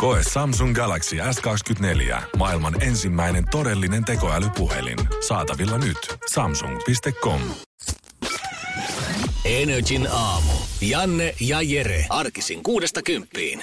Koe Samsung Galaxy S24. Maailman ensimmäinen todellinen tekoälypuhelin. Saatavilla nyt. Samsung.com. Energin aamu. Janne ja Jere. Arkisin kuudesta kymppiin.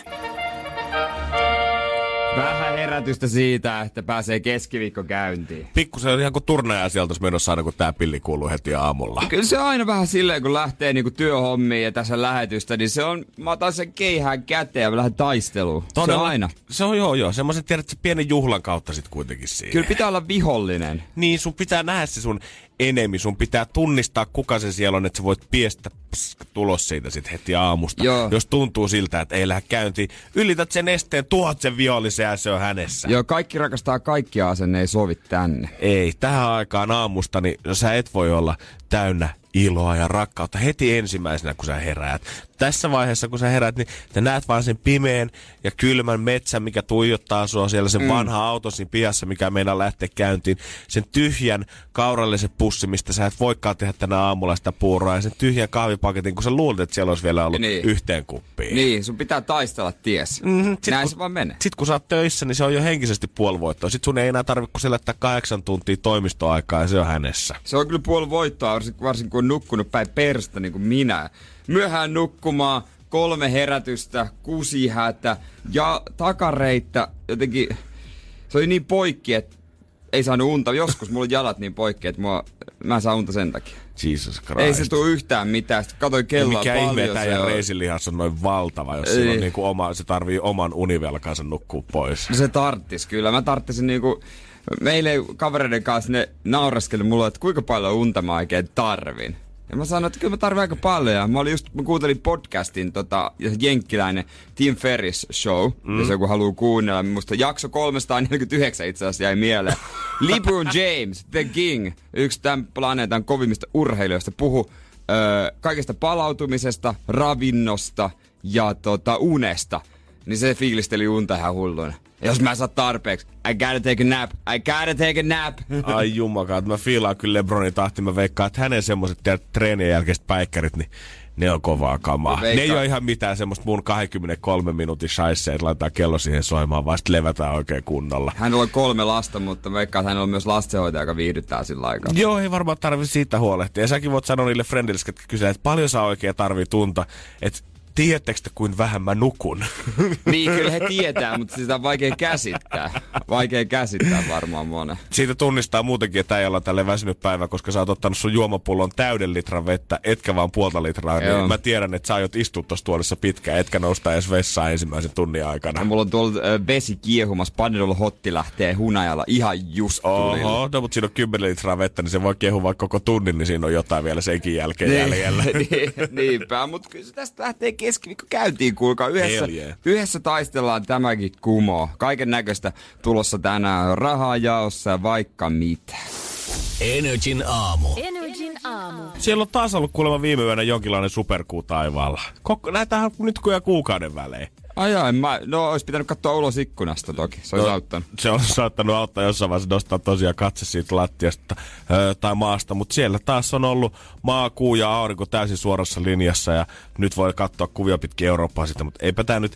Vähän herätystä siitä, että pääsee keskiviikko käyntiin. Pikkusen on ihan kuin turnaja sieltä menossa aina, kun tää pilli kuuluu heti aamulla. Kyllä se on aina vähän silleen, kun lähtee niinku työhommiin ja tässä lähetystä, niin se on, mä otan sen keihään käteen ja mä lähden taisteluun. Todella, Se on aina. Se on joo joo, semmoisen tiedät, se pienen juhlan kautta sit kuitenkin siinä. Kyllä pitää olla vihollinen. Niin, sun pitää nähdä se sun enemi, sun pitää tunnistaa kuka se siellä on, että sä voit piestä psk, tulos siitä sit heti aamusta. Joo. Jos tuntuu siltä, että ei lähde käyntiin, ylität sen esteen, tuot sen vihollisen ja se on hänessä. Joo, kaikki rakastaa kaikkia sen ei sovi tänne. Ei, tähän aikaan aamusta, niin sä et voi olla täynnä iloa ja rakkautta heti ensimmäisenä, kun sä heräät. Tässä vaiheessa, kun sä heräät, niin sä näet vaan sen pimeän ja kylmän metsän, mikä tuijottaa sua siellä, sen mm. vanha auto siinä pihassa, mikä meinaa lähteä käyntiin. Sen tyhjän kaurallisen pussi, mistä sä et voikaan tehdä tänä aamulla sitä puuroa. Ja sen tyhjän kahvipaketin, kun sä luulet, että siellä olisi vielä ollut Niin. niin. yhteen kuppiin. Niin, sun pitää taistella ties. Mhm, sit Näin kun- se vaan menee. Sitten kun sä oot töissä, niin se on jo henkisesti puolivoittoa. Sitten sun ei enää tarvitse kuin selättää kahdeksan tuntia toimistoaikaa ja se on hänessä. Se on kyllä puoli voittoa, varsinkin, varsinkin kun on nukkunut päin perstä niin kuin minä. Myöhään nukkumaan, kolme herätystä, kuusi hätä ja takareittä jotenkin... Se oli niin poikki, että ei saanut unta. Joskus mulla on jalat niin poikki, että mua, mä en saa unta sen takia. Jesus Christ. Ei se tule yhtään mitään. Sitten katsoin kelloa Mikä paljon. ihme, se on. reisilihas on noin valtava, jos Ei. on niinku oma, se tarvii oman univelkansa nukkuu pois. No se tarttis kyllä. Mä tarttisin niinku... Meille kavereiden kanssa ne nauraskeli mulle, että kuinka paljon unta mä oikein tarvin. Ja mä sanoin, että kyllä mä tarvin aika paljon. Ja mä, olin just, mä kuuntelin podcastin tota, jenkkiläinen Tim Ferris Show, mm. jos joku haluaa kuunnella. Musta jakso 349 itse asiassa jäi mieleen. LeBron James, The King, yksi tämän planeetan kovimmista urheilijoista, puhu öö, kaikesta palautumisesta, ravinnosta ja tota, unesta niin se fiilisteli unta ihan hulluna. Jos mä saan tarpeeksi, I gotta take a nap, I gotta take a nap. Ai jumakaat, mä fiilaan kyllä Lebronin tahti. Mä veikkaan, että hänen semmoset treenien jälkeiset päikkärit, niin ne on kovaa kamaa. Mä Ne ei ole ihan mitään semmoista mun 23 minuutin shaisseja, että laitetaan kello siihen soimaan, vaan sit levätään oikein kunnolla. Hänellä on kolme lasta, mutta veikkaan, että hänellä on myös lastenhoitaja, joka viihdyttää sillä aikaa. Joo, ei varmaan tarvi siitä huolehtia. Ja säkin voit sanoa niille friendille, jotka kysyä, että paljon sä oikein tarvii tunta, että tiedättekö te, kuin vähän mä nukun? Niin, kyllä he tietää, mutta sitä on vaikea käsittää. Vaikea käsittää varmaan monen. Siitä tunnistaa muutenkin, että ei olla tälle väsynyt päivä, koska sä oot ottanut sun juomapullon täyden litran vettä, etkä vaan puolta litraa. Joo. Niin mä tiedän, että sä aiot istua tuossa tuolissa pitkään, etkä nousta edes vessaan ensimmäisen tunnin aikana. Ja mulla on tuolla vesi kiehumassa, Panedol Hotti lähtee hunajalla ihan just. Oho, no, mutta siinä on 10 litraa vettä, niin se voi kiehua vaikka koko tunnin, niin siinä on jotain vielä senkin jälkeen Niin, jäljellä. niin, niinpä, mutta kyllä se tästä lähtee keskiviikko käyntiin, kuulkaa. Yhdessä, yhdessä taistellaan tämäkin kumo. Kaiken näköistä tulossa tänään rahaa jaossa ja vaikka mitä. Energin aamu. Energin aamu. Siellä on taas ollut kuulemma viime yönä jonkinlainen superkuu taivaalla. Koko, näitähän nyt kuin kuukauden välein. Ai ai, mä, no olisi pitänyt katsoa ulos ikkunasta toki, se olisi No, auttanut. Se on saattanut auttaa jossain vaiheessa nostaa tosiaan katse siitä lattiasta ö, tai maasta, mutta siellä taas on ollut maa, kuu ja aurinko täysin suorassa linjassa ja nyt voi katsoa kuvia pitkin Eurooppaa sitä, mutta eipä tämä nyt,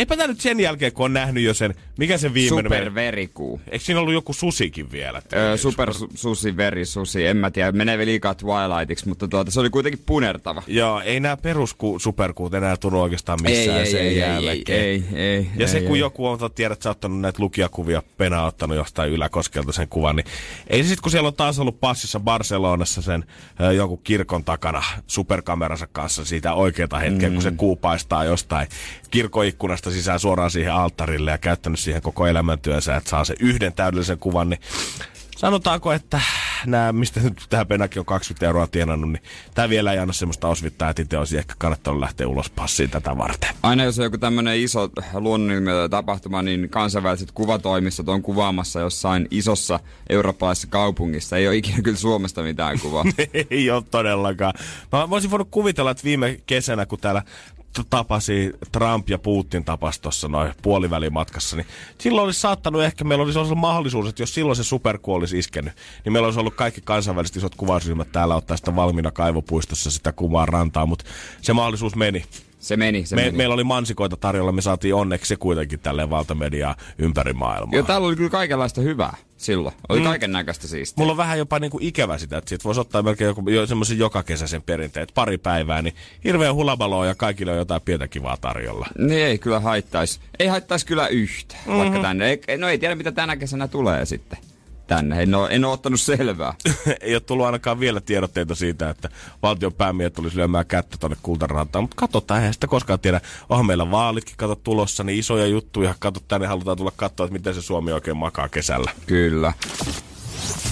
eipä tää nyt sen jälkeen, kun on nähnyt jo sen, mikä se viimeinen... Superverikuu. Eikö siinä ollut joku susikin vielä? Öö, super su- susi, veri susi, en mä tiedä, menee vielä liikaa Twilightiksi, mutta tuota, se oli kuitenkin punertava. Joo, ei nämä perusku superkuut enää tunnu oikeastaan missään ei, sen ei, ei, jälkeen. ei, ei, Ja se, ei, kun ei. joku on, tiedät, että sä ottanut näitä lukijakuvia, Pena ottanut jostain yläkoskelta sen kuvan, niin ei se sit, kun siellä on taas ollut passissa Barcelonassa sen ö, joku kirkon takana superkameransa kanssa siitä oikeata hetkeä, mm. kun se kuu paistaa jostain kirkoikkunasta sisään suoraan siihen alttarille ja käyttänyt siihen koko elämäntyönsä, että saa se yhden täydellisen kuvan, niin sanotaanko, että nämä, mistä nyt tähän Penakin on 20 euroa tienannut, niin tämä vielä ei anna semmoista osvittaa, että itse olisi ehkä kannattanut lähteä ulos passiin tätä varten. Aina jos on joku tämmöinen iso luonnonilmiö tapahtuma, niin kansainväliset kuvatoimistot on kuvaamassa jossain isossa eurooppalaisessa kaupungissa. Ei ole ikinä kyllä Suomesta mitään kuvaa. ei ole todellakaan. Mä voisin voinut kuvitella, että viime kesänä, kun täällä tapasi Trump ja Putin tapas tuossa noin puolivälimatkassa, niin silloin olisi saattanut ehkä, meillä olisi ollut mahdollisuus, että jos silloin se superku olisi iskenyt, niin meillä olisi ollut kaikki kansainväliset isot kuvausryhmät täällä ottaa sitä valmiina kaivopuistossa sitä kuvaa rantaa, mutta se mahdollisuus meni. Se meni, se me, meni. Meillä oli mansikoita tarjolla, me saatiin onneksi se kuitenkin tälleen valtamediaa ympäri maailmaa. Joo, täällä oli kyllä kaikenlaista hyvää silloin. Oli mm. kaiken näköistä siistiä. Mulla on vähän jopa niinku ikävä sitä, että siitä voisi ottaa melkein joku, jo semmoisen joka kesäisen perinteen, että pari päivää, niin hirveän hulabaloa ja kaikille on jotain pientä kivaa tarjolla. Niin ei kyllä haittaisi. Ei haittaisi kyllä yhtä, mm-hmm. vaikka tänne. Ei, no ei tiedä, mitä tänä kesänä tulee sitten tänne. En ole, en ole ottanut selvää. ei ole tullut ainakaan vielä tiedotteita siitä, että valtion päämiehet tulisi lyömään kättä tuonne kultarantaan. Mutta katsotaan, eihän sitä koskaan tiedä. Onhan meillä vaalitkin kato tulossa, niin isoja juttuja. Kato, tänne halutaan tulla katsoa, että miten se Suomi oikein makaa kesällä. Kyllä.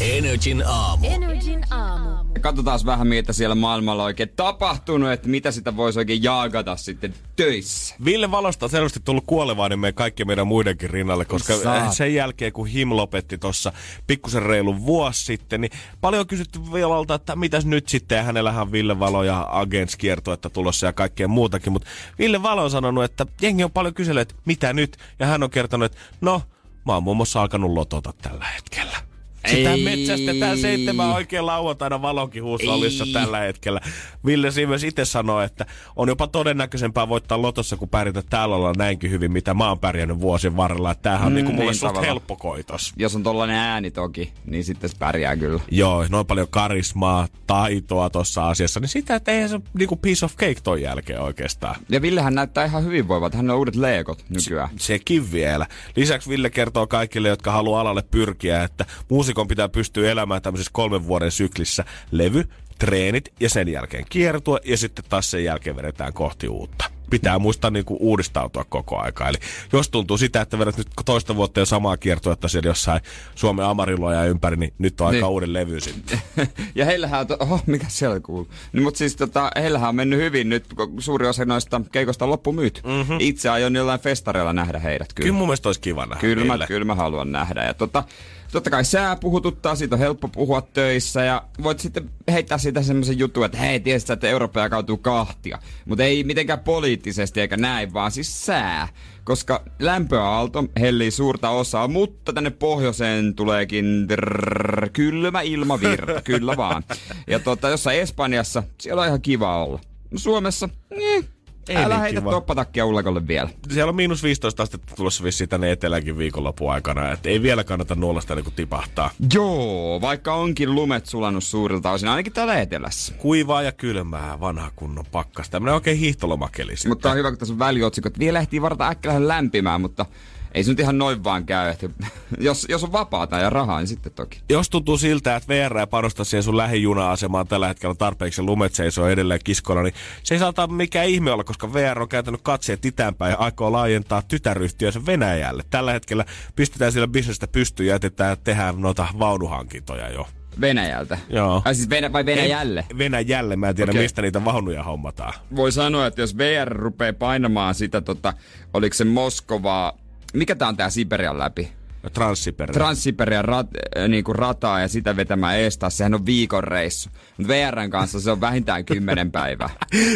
Energin aamu. Energin aamu. Katsotaan vähän, mitä siellä maailmalla oikein tapahtunut, että mitä sitä voisi oikein jaagata sitten töissä. Ville Valosta on selvästi tullut kuolevainen meidän kaikki meidän muidenkin rinnalle, koska Saat. sen jälkeen, kun Him lopetti tuossa pikkusen reilun vuosi sitten, niin paljon on kysytty Vilalta, että mitäs nyt sitten, ja hänellähän on Ville Valo ja Agents kiertoetta tulossa ja kaikkea muutakin, mutta Ville Valo on sanonut, että jengi on paljon kysellyt, että mitä nyt, ja hän on kertonut, että no, mä oon muun muassa alkanut lotota tällä hetkellä. Sitä Ei. metsästetään seitsemän oikein lauantaina valonkin huushollissa tällä hetkellä. Ville Siemens itse sanoi, että on jopa todennäköisempää voittaa lotossa, kun pärjätä täällä olla näinkin hyvin, mitä mä oon pärjännyt vuosien varrella. Että tämähän on mm, niinku mulle niin suht helppo koitos. Jos on tollanen ääni toki, niin sitten se pärjää kyllä. Joo, noin paljon karismaa, taitoa tuossa asiassa, niin sitä, että eihän se niinku piece of cake ton jälkeen oikeastaan. Ja Villehän näyttää ihan hyvinvoivalta. Hän on uudet leekot nykyään. Se, sekin vielä. Lisäksi Ville kertoo kaikille, jotka haluaa alalle pyrkiä, että muusikon pitää pystyä elämään tämmöisessä kolmen vuoden syklissä. Levy, treenit ja sen jälkeen kiertue ja sitten taas sen jälkeen vedetään kohti uutta. Pitää muistaa niin kuin uudistautua koko aika. Eli jos tuntuu sitä, että vedät nyt toista vuotta jo samaa kiertuetta siellä jossain Suomen Amarilloja ympäri, niin nyt on aika niin. uuden levy sitten. ja heillähän on, to- oho, mikä siellä kuuluu? Niin, mutta siis tota, heillähän on mennyt hyvin nyt, kun suuri osa noista keikosta on loppumyyty. Mm-hmm. Itse aion jollain festareilla nähdä heidät kyllä. Kyllä mun mielestä olisi kiva nähdä Kyllä, mä, kyllä mä haluan nähdä. Ja tota, totta kai sää puhututtaa, siitä on helppo puhua töissä ja voit sitten heittää siitä semmoisen jutun, että hei, tiesit että Eurooppa jakautuu kahtia. Mutta ei mitenkään poliittisesti eikä näin, vaan siis sää. Koska lämpöaalto hellii suurta osaa, mutta tänne pohjoiseen tuleekin drrr, kylmä ilmavirta, kyllä vaan. Ja tota, jossain Espanjassa, siellä on ihan kiva olla. Suomessa, eh, ei Älä niin heitä kiva. toppatakkia ullakolle vielä. Siellä on miinus 15 astetta tulossa vissiin tänne etelänkin viikonlopun aikana, että ei vielä kannata nuolasta niin tipahtaa. Joo, vaikka onkin lumet sulannut suurilta osin, ainakin täällä etelässä. Kuivaa ja kylmää, vanha kunnon pakkas. Tämmönen oikein hiihtolomakeli Mutta on hyvä, kun tässä on väliotsikot. Vielä ehtii varata äkkiä lämpimään, mutta ei se nyt ihan noin vaan käy. Että jos, jos on vapaata ja rahaa, niin sitten toki. Jos tuntuu siltä, että VR panostaa siihen sun lähijuna-asemaan tällä hetkellä tarpeeksi lumet seisoo edelleen kiskona, niin se ei saata mikään ihme olla, koska VR on käytänyt katseet itäänpäin ja aikoo laajentaa tytäryhtiönsä Venäjälle. Tällä hetkellä pistetään siellä bisnestä pystyyn ja jätetään tehdään noita vaunuhankintoja jo. Venäjältä? Joo. Ai siis Venä- vai Venäjälle? En, Venäjälle, mä en tiedä okay. mistä niitä vaunuja hommataan. Voi sanoa, että jos VR rupeaa painamaan sitä, tota, oliko se Moskovaa, mikä tää on tää Siberian läpi? Transsiperia. Transsiperia rat, äh, niin kuin rataa ja sitä vetämään ees taas. Sehän on viikon reissu. Mutta VRn kanssa se on vähintään kymmenen päivää.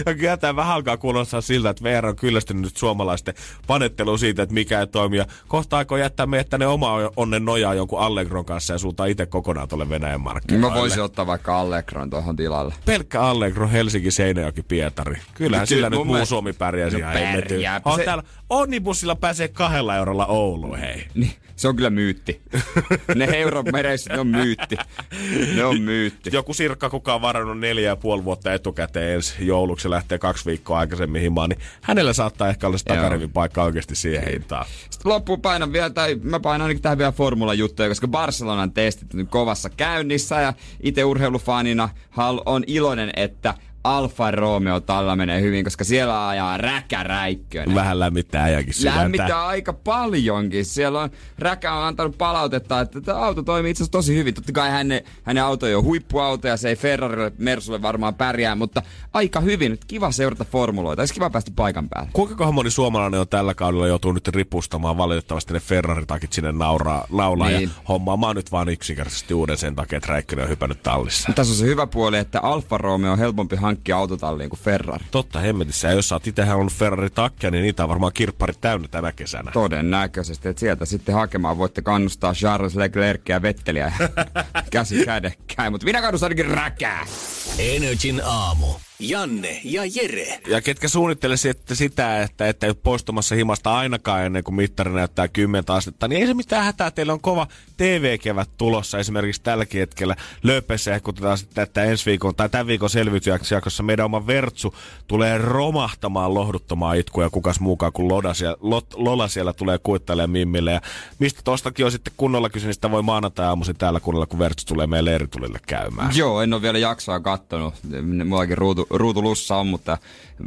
ja kyllä tämä vähän alkaa kuulostaa siltä, että VR on kyllästynyt nyt suomalaisten panetteluun siitä, että mikä ei toimi. Ja kohta aikoo jättää meidät tänne oma onnen nojaa jonkun Allegron kanssa ja suuntaan itse kokonaan tuolle Venäjän markkinoille. Mä voisin ottaa vaikka Allegron tuohon tilalle. Pelkkä Allegro, Helsinki, Seinäjoki, Pietari. Kyllähän Kyllä, sillä nyt muu Suomi pärjäisi no, pärjää. On se... täällä Onnibussilla pääsee kahdella eurolla Ouluun, hei. Niin, se on kyllä myytti. ne euromereissyt, ne on myytti. Ne on myytti. Joku sirkka, kuka on varannut neljä ja puoli vuotta etukäteen ensi jouluksi lähtee kaksi viikkoa aikaisemmin himaan, niin hänellä saattaa ehkä olla se takarivin paikka oikeasti siihen hintaan. Sitten loppuun painan vielä, tai mä painan ainakin tähän vielä formula-juttuja, koska Barcelonan testit on kovassa käynnissä ja itse urheilufanina on iloinen, että Alfa Romeo talla menee hyvin, koska siellä ajaa Räkä Räikkönen. Vähän lämmittää äijäkin sydäntä. Lämmittää aika paljonkin. Siellä on Räkä on antanut palautetta, että tämä auto toimii itse asiassa tosi hyvin. Totta kai hänen, hänen auto on huippuauto ja se ei Ferrarille, Mersulle varmaan pärjää, mutta aika hyvin. Kiva seurata formuloita. Olisi kiva päästä paikan päälle. Kuinka moni suomalainen on tällä kaudella joutunut nyt ripustamaan valitettavasti ne Ferrari-takit sinne nauraa, laulaa niin. ja hommaamaan nyt vaan yksinkertaisesti uuden sen takia, että Räikkönen on hypännyt tallissa. Tässä on se hyvä puoli, että Alfa Romeo on helpompi hankkia autotalliin kuin Ferrari. Totta hemmetissä. Ja jos sä oot itse halunnut Ferrari-takkia, niin niitä on varmaan kirpparit täynnä tänä kesänä. Todennäköisesti, että sieltä sitten hakemaan voitte kannustaa Charles Leclercia ja Vetteliä käsi kädekkäin, mutta minä kannustan ainakin räkää. Energin aamu. Janne ja Jere. Ja ketkä suunnittelisitte sitä, että ette ole poistumassa himasta ainakaan ennen kuin mittari näyttää 10 astetta, niin ei se mitään hätää. Teillä on kova TV-kevät tulossa esimerkiksi tälläkin hetkellä. Lööpeissä ehkutetaan sitten, että ensi viikon tai tämän viikon selviytyjäksi meidän oma Vertsu tulee romahtamaan lohduttamaan itkuja kukas muukaan kuin Loda siellä, Lot, Lola siellä tulee kuittelemaan Mimmille. Ja mistä tostakin on sitten kunnolla kyse, niin sitä voi maanantai aamuisin täällä kuunnella, kun Vertsu tulee meidän leiritulille käymään. Joo, en ole vielä jaksoa kattonut. Muakin ruutu, ruutulussa on, mutta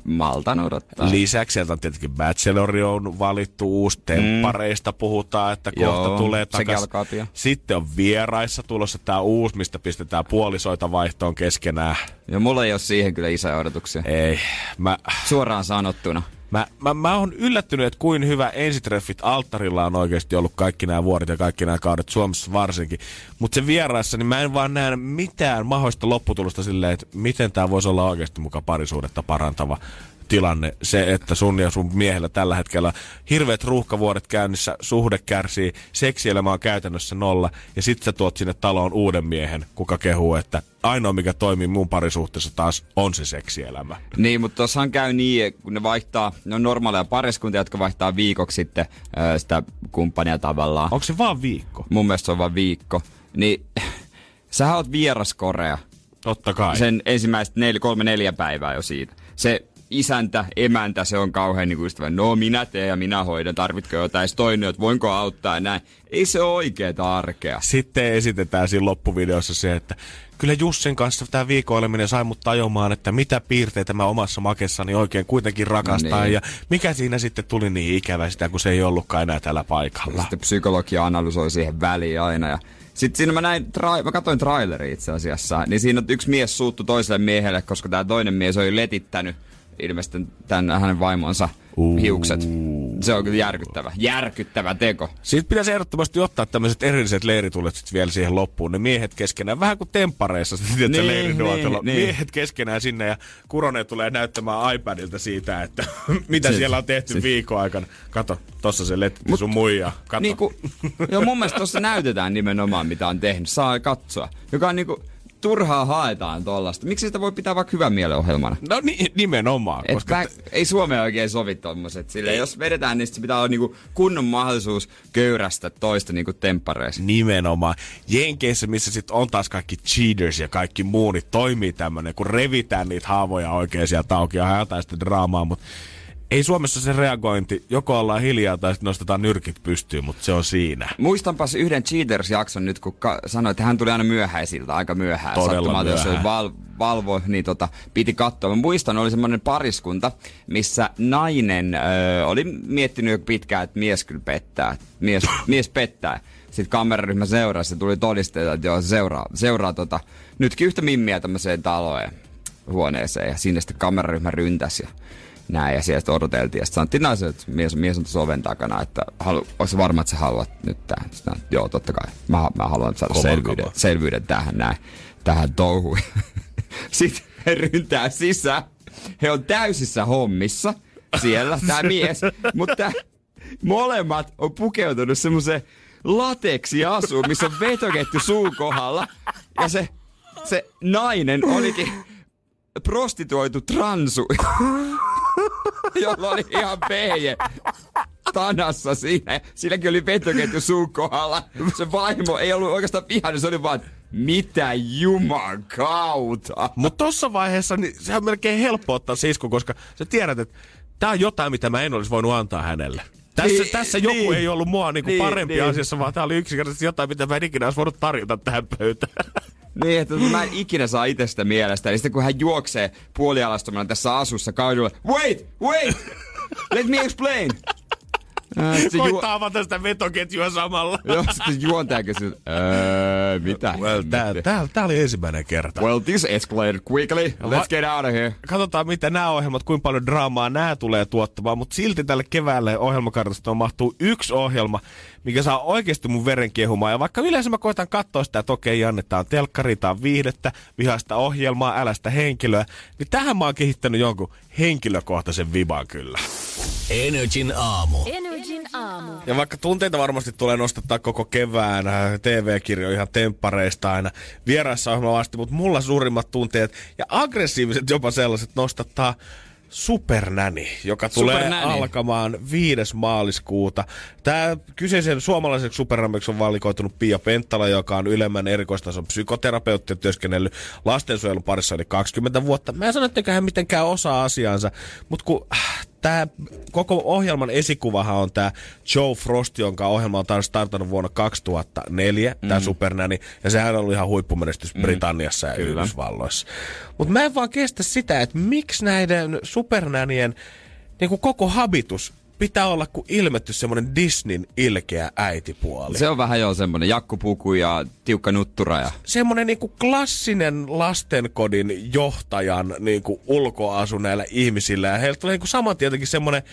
maltan odottaa. Lisäksi sieltä on tietenkin Bachelor on valittu, uusi temppareista mm. puhutaan, että kohta Joo, tulee takas. pian. Sitten on vieraissa tulossa tämä uusi, mistä pistetään puolisoita vaihtoon keskenään. Ja mulla ei ole siihen kyllä isoja odotuksia. Ei, mä, Suoraan sanottuna. Mä, mä, mä oon yllättynyt, että kuin hyvä ensitreffit alttarilla on oikeasti ollut kaikki nämä vuodet ja kaikki nämä kaudet Suomessa varsinkin. Mutta se vieraissa, niin mä en vaan näe mitään mahdollista lopputulosta silleen, että miten tämä voisi olla oikeasti muka parisuudetta parantava tilanne. Se, että sun ja sun miehellä tällä hetkellä hirveät ruuhkavuodet käynnissä, suhde kärsii, seksielämä on käytännössä nolla, ja sit sä tuot sinne taloon uuden miehen, kuka kehuu, että ainoa mikä toimii mun parisuhteessa taas on se seksielämä. Niin, mutta tuossahan käy niin, kun ne vaihtaa, ne on normaaleja pariskuntia, jotka vaihtaa viikoksi sitten ö, sitä kumppania tavallaan. Onko se vaan viikko? Mun mielestä se on vaan viikko. Niin, sähän oot vieras Korea. Totta kai. Sen ensimmäiset neljä, kolme neljä päivää jo siitä. Se isäntä, emäntä, se on kauhean niin ystävä. No minä teen ja minä hoidan, tarvitko jotain. Toinen, että voinko auttaa ja näin. Ei se ole oikeeta arkea. Sitten esitetään siinä loppuvideossa se, että kyllä Jussin kanssa tämä viikoileminen sai mut tajumaan, että mitä piirteitä mä omassa makessani oikein kuitenkin rakastan. Niin. Ja mikä siinä sitten tuli niin ikävä sitä, kun se ei ollutkaan enää täällä paikalla. Sitten psykologia analysoi siihen väliin aina. Ja sitten siinä mä näin, tra- mä katsoin traileria itse asiassa, niin siinä yksi mies suuttu toiselle miehelle, koska tämä toinen mies oli letittänyt ilmeisesti tämän hänen vaimonsa Uu. hiukset. Se on kyllä järkyttävä, järkyttävä teko. Sitten pitäisi ehdottomasti ottaa tämmöiset erilliset leiritulet sit vielä siihen loppuun. Ne miehet keskenään, vähän kuin tempareissa, sitten Niin, leirinuotelo. niin, Niin, niin. Miehet keskenään sinne ja Kuronen tulee näyttämään iPadilta siitä, että mitä Se- siellä on tehty se- viikon aikana. Kato, tossa se letti sun muija. Kato. Niin kuin, joo, mun mielestä tuossa näytetään nimenomaan, mitä on tehnyt. Saa katsoa. Joka on niinku, turhaa haetaan tollasta. Miksi sitä voi pitää vaikka hyvän mielen ohjelmana? No ni- nimenomaan, Et koska pä- ei Suomea oikein sovi tommoset. Sille, jos vedetään, niin sit se pitää olla niinku kunnon mahdollisuus köyrästä toista niinku temppareissa. Nimenomaan. Jenkeissä, missä sitten on taas kaikki cheaters ja kaikki muu, niin toimii tämmönen, kun revitään niitä haavoja oikein sieltä auki ja haetaan sitä draamaa, mutta ei Suomessa se reagointi, joko ollaan hiljaa tai sitten nostetaan nyrkit pystyyn, mutta se on siinä. Muistanpas yhden Cheaters-jakson nyt, kun ka- sanoi, että hän tuli aina myöhäisiltä, aika myöhään. Todella sattumalta, jos myöhään. oli val- valvo, niin tota, piti katsoa. Mä muistan, oli semmoinen pariskunta, missä nainen ö, oli miettinyt jo pitkään, että mies kyllä pettää. että Mies, mies pettää. Sitten kameraryhmä seurasi ja tuli todisteita, että joo, se seuraa, seuraa tota, nytkin yhtä mimmiä tämmöiseen taloon ja huoneeseen. Ja sinne sitten kameraryhmä ryntäsi ja näin. Ja sieltä odoteltiin. Ja sitten sanottiin naiselle, että mies, mies on tuossa oven takana, että halu, olisi varma, että sä haluat nyt tähän. Sitten joo, totta kai. Mä, mä haluan saada selvyyden, selvyyden tähän näin, tähän touhuun. Sitten he ryntää sisään. He on täysissä hommissa siellä, tämä mies. Mutta molemmat on pukeutunut semmoiseen lateksi asuun, missä on vetoketju suun kohdalla. Ja se, se nainen olikin prostituoitu transu, jolla oli ihan peije tanassa siinä. Siinäkin oli vetoketju suun kohdalla. Se vaimo ei ollut oikeastaan vihainen, se oli vaan, mitä juman kautta. Mutta tossa vaiheessa niin se on melkein helppo ottaa se isku, koska sä tiedät, että tää on jotain, mitä mä en olisi voinut antaa hänelle. Tässä, Niin, tässä joku niin. ei ollut mua niinku Niin, parempi niin. asiassa, vaan tää oli yksinkertaisesti jotain, mitä mä en ikinä olisi voinut tarjota tähän pöytään. Niin, että mä en ikinä saa itsestä mielestä. Eli sitten kun hän juoksee puolialastomana tässä asussa kaudulla, wait, wait, let me explain. Se Koittaa avata sitä vetoketjua samalla. Joo, sitten juontaja kysyy, öö, mitä? Well, tää, tää, tää oli ensimmäinen kerta. Well, this escalated quickly. Let's get out of here. Katsotaan, miten nämä ohjelmat, kuinka paljon draamaa nämä tulee tuottamaan, mutta silti tälle keväälle ohjelmakartastoon mahtuu yksi ohjelma, mikä saa oikeasti mun veren kiehumaan. Ja vaikka yleensä mä koitan katsoa sitä, että okei, Janne, tää on telkkari, tää on viihdettä, vihaista ohjelmaa, älästä henkilöä, niin tähän mä oon kehittänyt jonkun henkilökohtaisen viban kyllä. Energin aamu. Energin aamu. Ja vaikka tunteita varmasti tulee nostattaa koko kevään, äh, TV-kirjo ihan temppareista aina vieraissa ohjelma asti, mutta mulla suurimmat tunteet ja aggressiiviset jopa sellaiset nostattaa Supernäni, joka tulee Supernanny. alkamaan 5. maaliskuuta. Tämä kyseisen suomalaiseksi supernämiksi on valikoitunut Pia Penttala, joka on ylemmän erikoistason psykoterapeutti ja työskennellyt lastensuojelun parissa yli 20 vuotta. Mä en sano, etteikö hän mitenkään osaa asiansa, mutta kun äh, tämä koko ohjelman esikuvahan on tämä Joe Frost, jonka ohjelma on startannut vuonna 2004, mm. tämä Supernäni, ja sehän on ollut ihan huippumenestys mm. Britanniassa ja Kyllä. Yhdysvalloissa. Mutta mä en vaan kestä sitä, että miksi näiden Supernänien niin kuin koko habitus pitää olla kuin ilmetty semmoinen Disneyn ilkeä äitipuoli. Se on vähän jo semmonen jakkupuku ja tiukka nuttura ja... semmoinen niinku klassinen lastenkodin johtajan niinku ulkoasu näillä ihmisillä. Ja heillä tulee niinku saman tietenkin semmoinen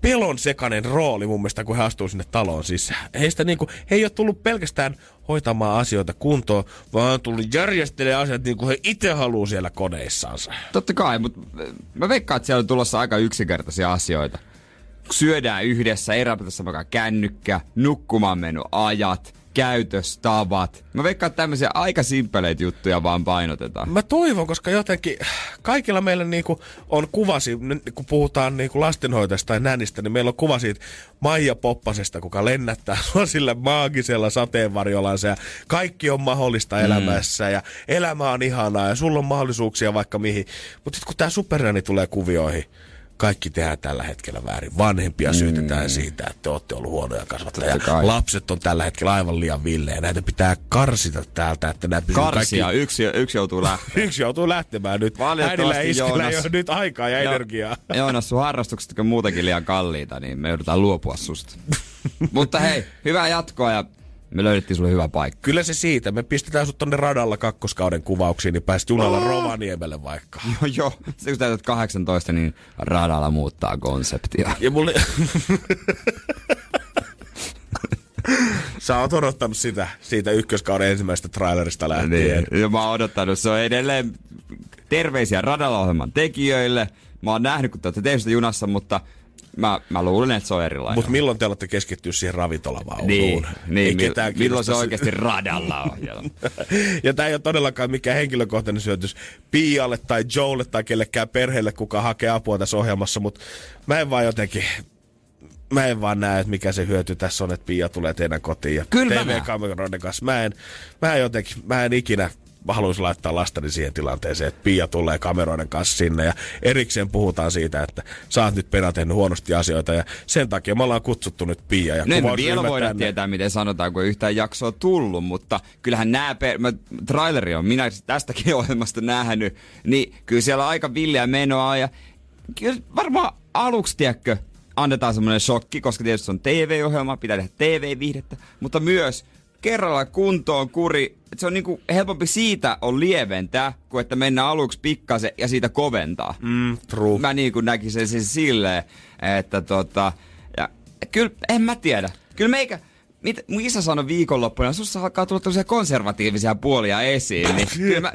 pelon sekainen rooli mun mielestä, kun he astuu sinne taloon sisään. Heistä niinku, he ei ole tullut pelkästään hoitamaan asioita kuntoon, vaan on tullut järjestelemään asiat niin kuin he itse haluaa siellä koneissansa. Totta kai, mutta mä veikkaan, että siellä on tulossa aika yksinkertaisia asioita. Syödään yhdessä, rapata samakaan kännykkä, nukkumaan mennyt ajat, käytöstavat. Mä veikkaan, että tämmöisiä aika simpeleitä juttuja vaan painotetaan. Mä toivon, koska jotenkin kaikilla meillä niinku on kuvasi, kun puhutaan niinku lastenhoitajasta tai nänistä, niin meillä on kuva siitä Maija Poppasesta, kuka lennättää sua sillä maagisella sateenvarjolansa ja kaikki on mahdollista elämässä ja elämä on ihanaa ja sulla on mahdollisuuksia vaikka mihin. Mutta sitten kun tää supernäni tulee kuvioihin, kaikki tehdään tällä hetkellä väärin. Vanhempia syytetään siitä, että te olette ollut huonoja kasvattajia. Lapset on tällä hetkellä aivan liian villejä. Näitä pitää karsita täältä, että nämä pysyy Karsia, kaikki yksi, yksi joutuu lähteä. Yksi joutuu lähtemään nyt. Äidillä ja iskellä ei ole nyt aikaa ja energiaa. Joo, Joonas, sun harrastukset on muutenkin liian kalliita, niin me joudutaan luopua susta. Mutta hei, hyvää jatkoa ja me löydettiin sulle hyvä paikka. Kyllä se siitä. Me pistetään sut tonne radalla kakkoskauden kuvauksiin, niin pääsit junalla oh. Rovaniemelle vaikka. Joo, joo. Se kun täytät 18, niin radalla muuttaa konseptia. Ja mulle... Sä oot odottanut sitä, siitä ykköskauden ensimmäisestä trailerista lähtien. Niin. Ja mä oon odottanut, se on edelleen terveisiä radalla-ohjelman tekijöille. Mä oon nähnyt, kun te olette junassa, mutta mä, mä luulen, että se on erilainen. Mutta milloin te olette keskittyä siihen ravintolavaunuun? niin, niin mil- ketään milloin se kiinnosta oikeasti radalla ohjelma? ja tämä ei ole todellakaan mikään henkilökohtainen syötys Pialle tai Joelle tai kellekään perheelle, kuka hakee apua tässä ohjelmassa, mutta mä en vaan jotenkin, mä en vaan näe, että mikä se hyöty tässä on, että Pia tulee teidän kotiin ja Kyllä TV-kameroiden kanssa. Mä en, mä en jotenkin, mä en ikinä haluaisi laittaa lastani siihen tilanteeseen, että Pia tulee kameroiden kanssa sinne ja erikseen puhutaan siitä, että sä oot nyt Pena tehnyt huonosti asioita ja sen takia me ollaan kutsuttu nyt Pia ja No me vielä voida tänne. tietää, miten sanotaan, kun ei yhtään jaksoa tullut, mutta kyllähän nämä, per... mä, traileri on, minä tästäkin ohjelmasta nähnyt, niin kyllä siellä on aika villiä menoa ja kyllä varmaan aluksi, tiedätkö, annetaan semmoinen shokki, koska tietysti se on TV-ohjelma, pitää tehdä TV-viihdettä, mutta myös kerralla kuntoon kuri, että se on niinku helpompi siitä on lieventää, kuin että mennään aluksi pikkasen ja siitä koventaa. Mm, true. Mä niin kuin näkisin sen silleen, että tota, ja kyllä, en mä tiedä. Kyllä meikä, mit, mun isä sanoi viikonloppuna, sussa alkaa tulla tällaisia konservatiivisia puolia esiin, niin kyllä mä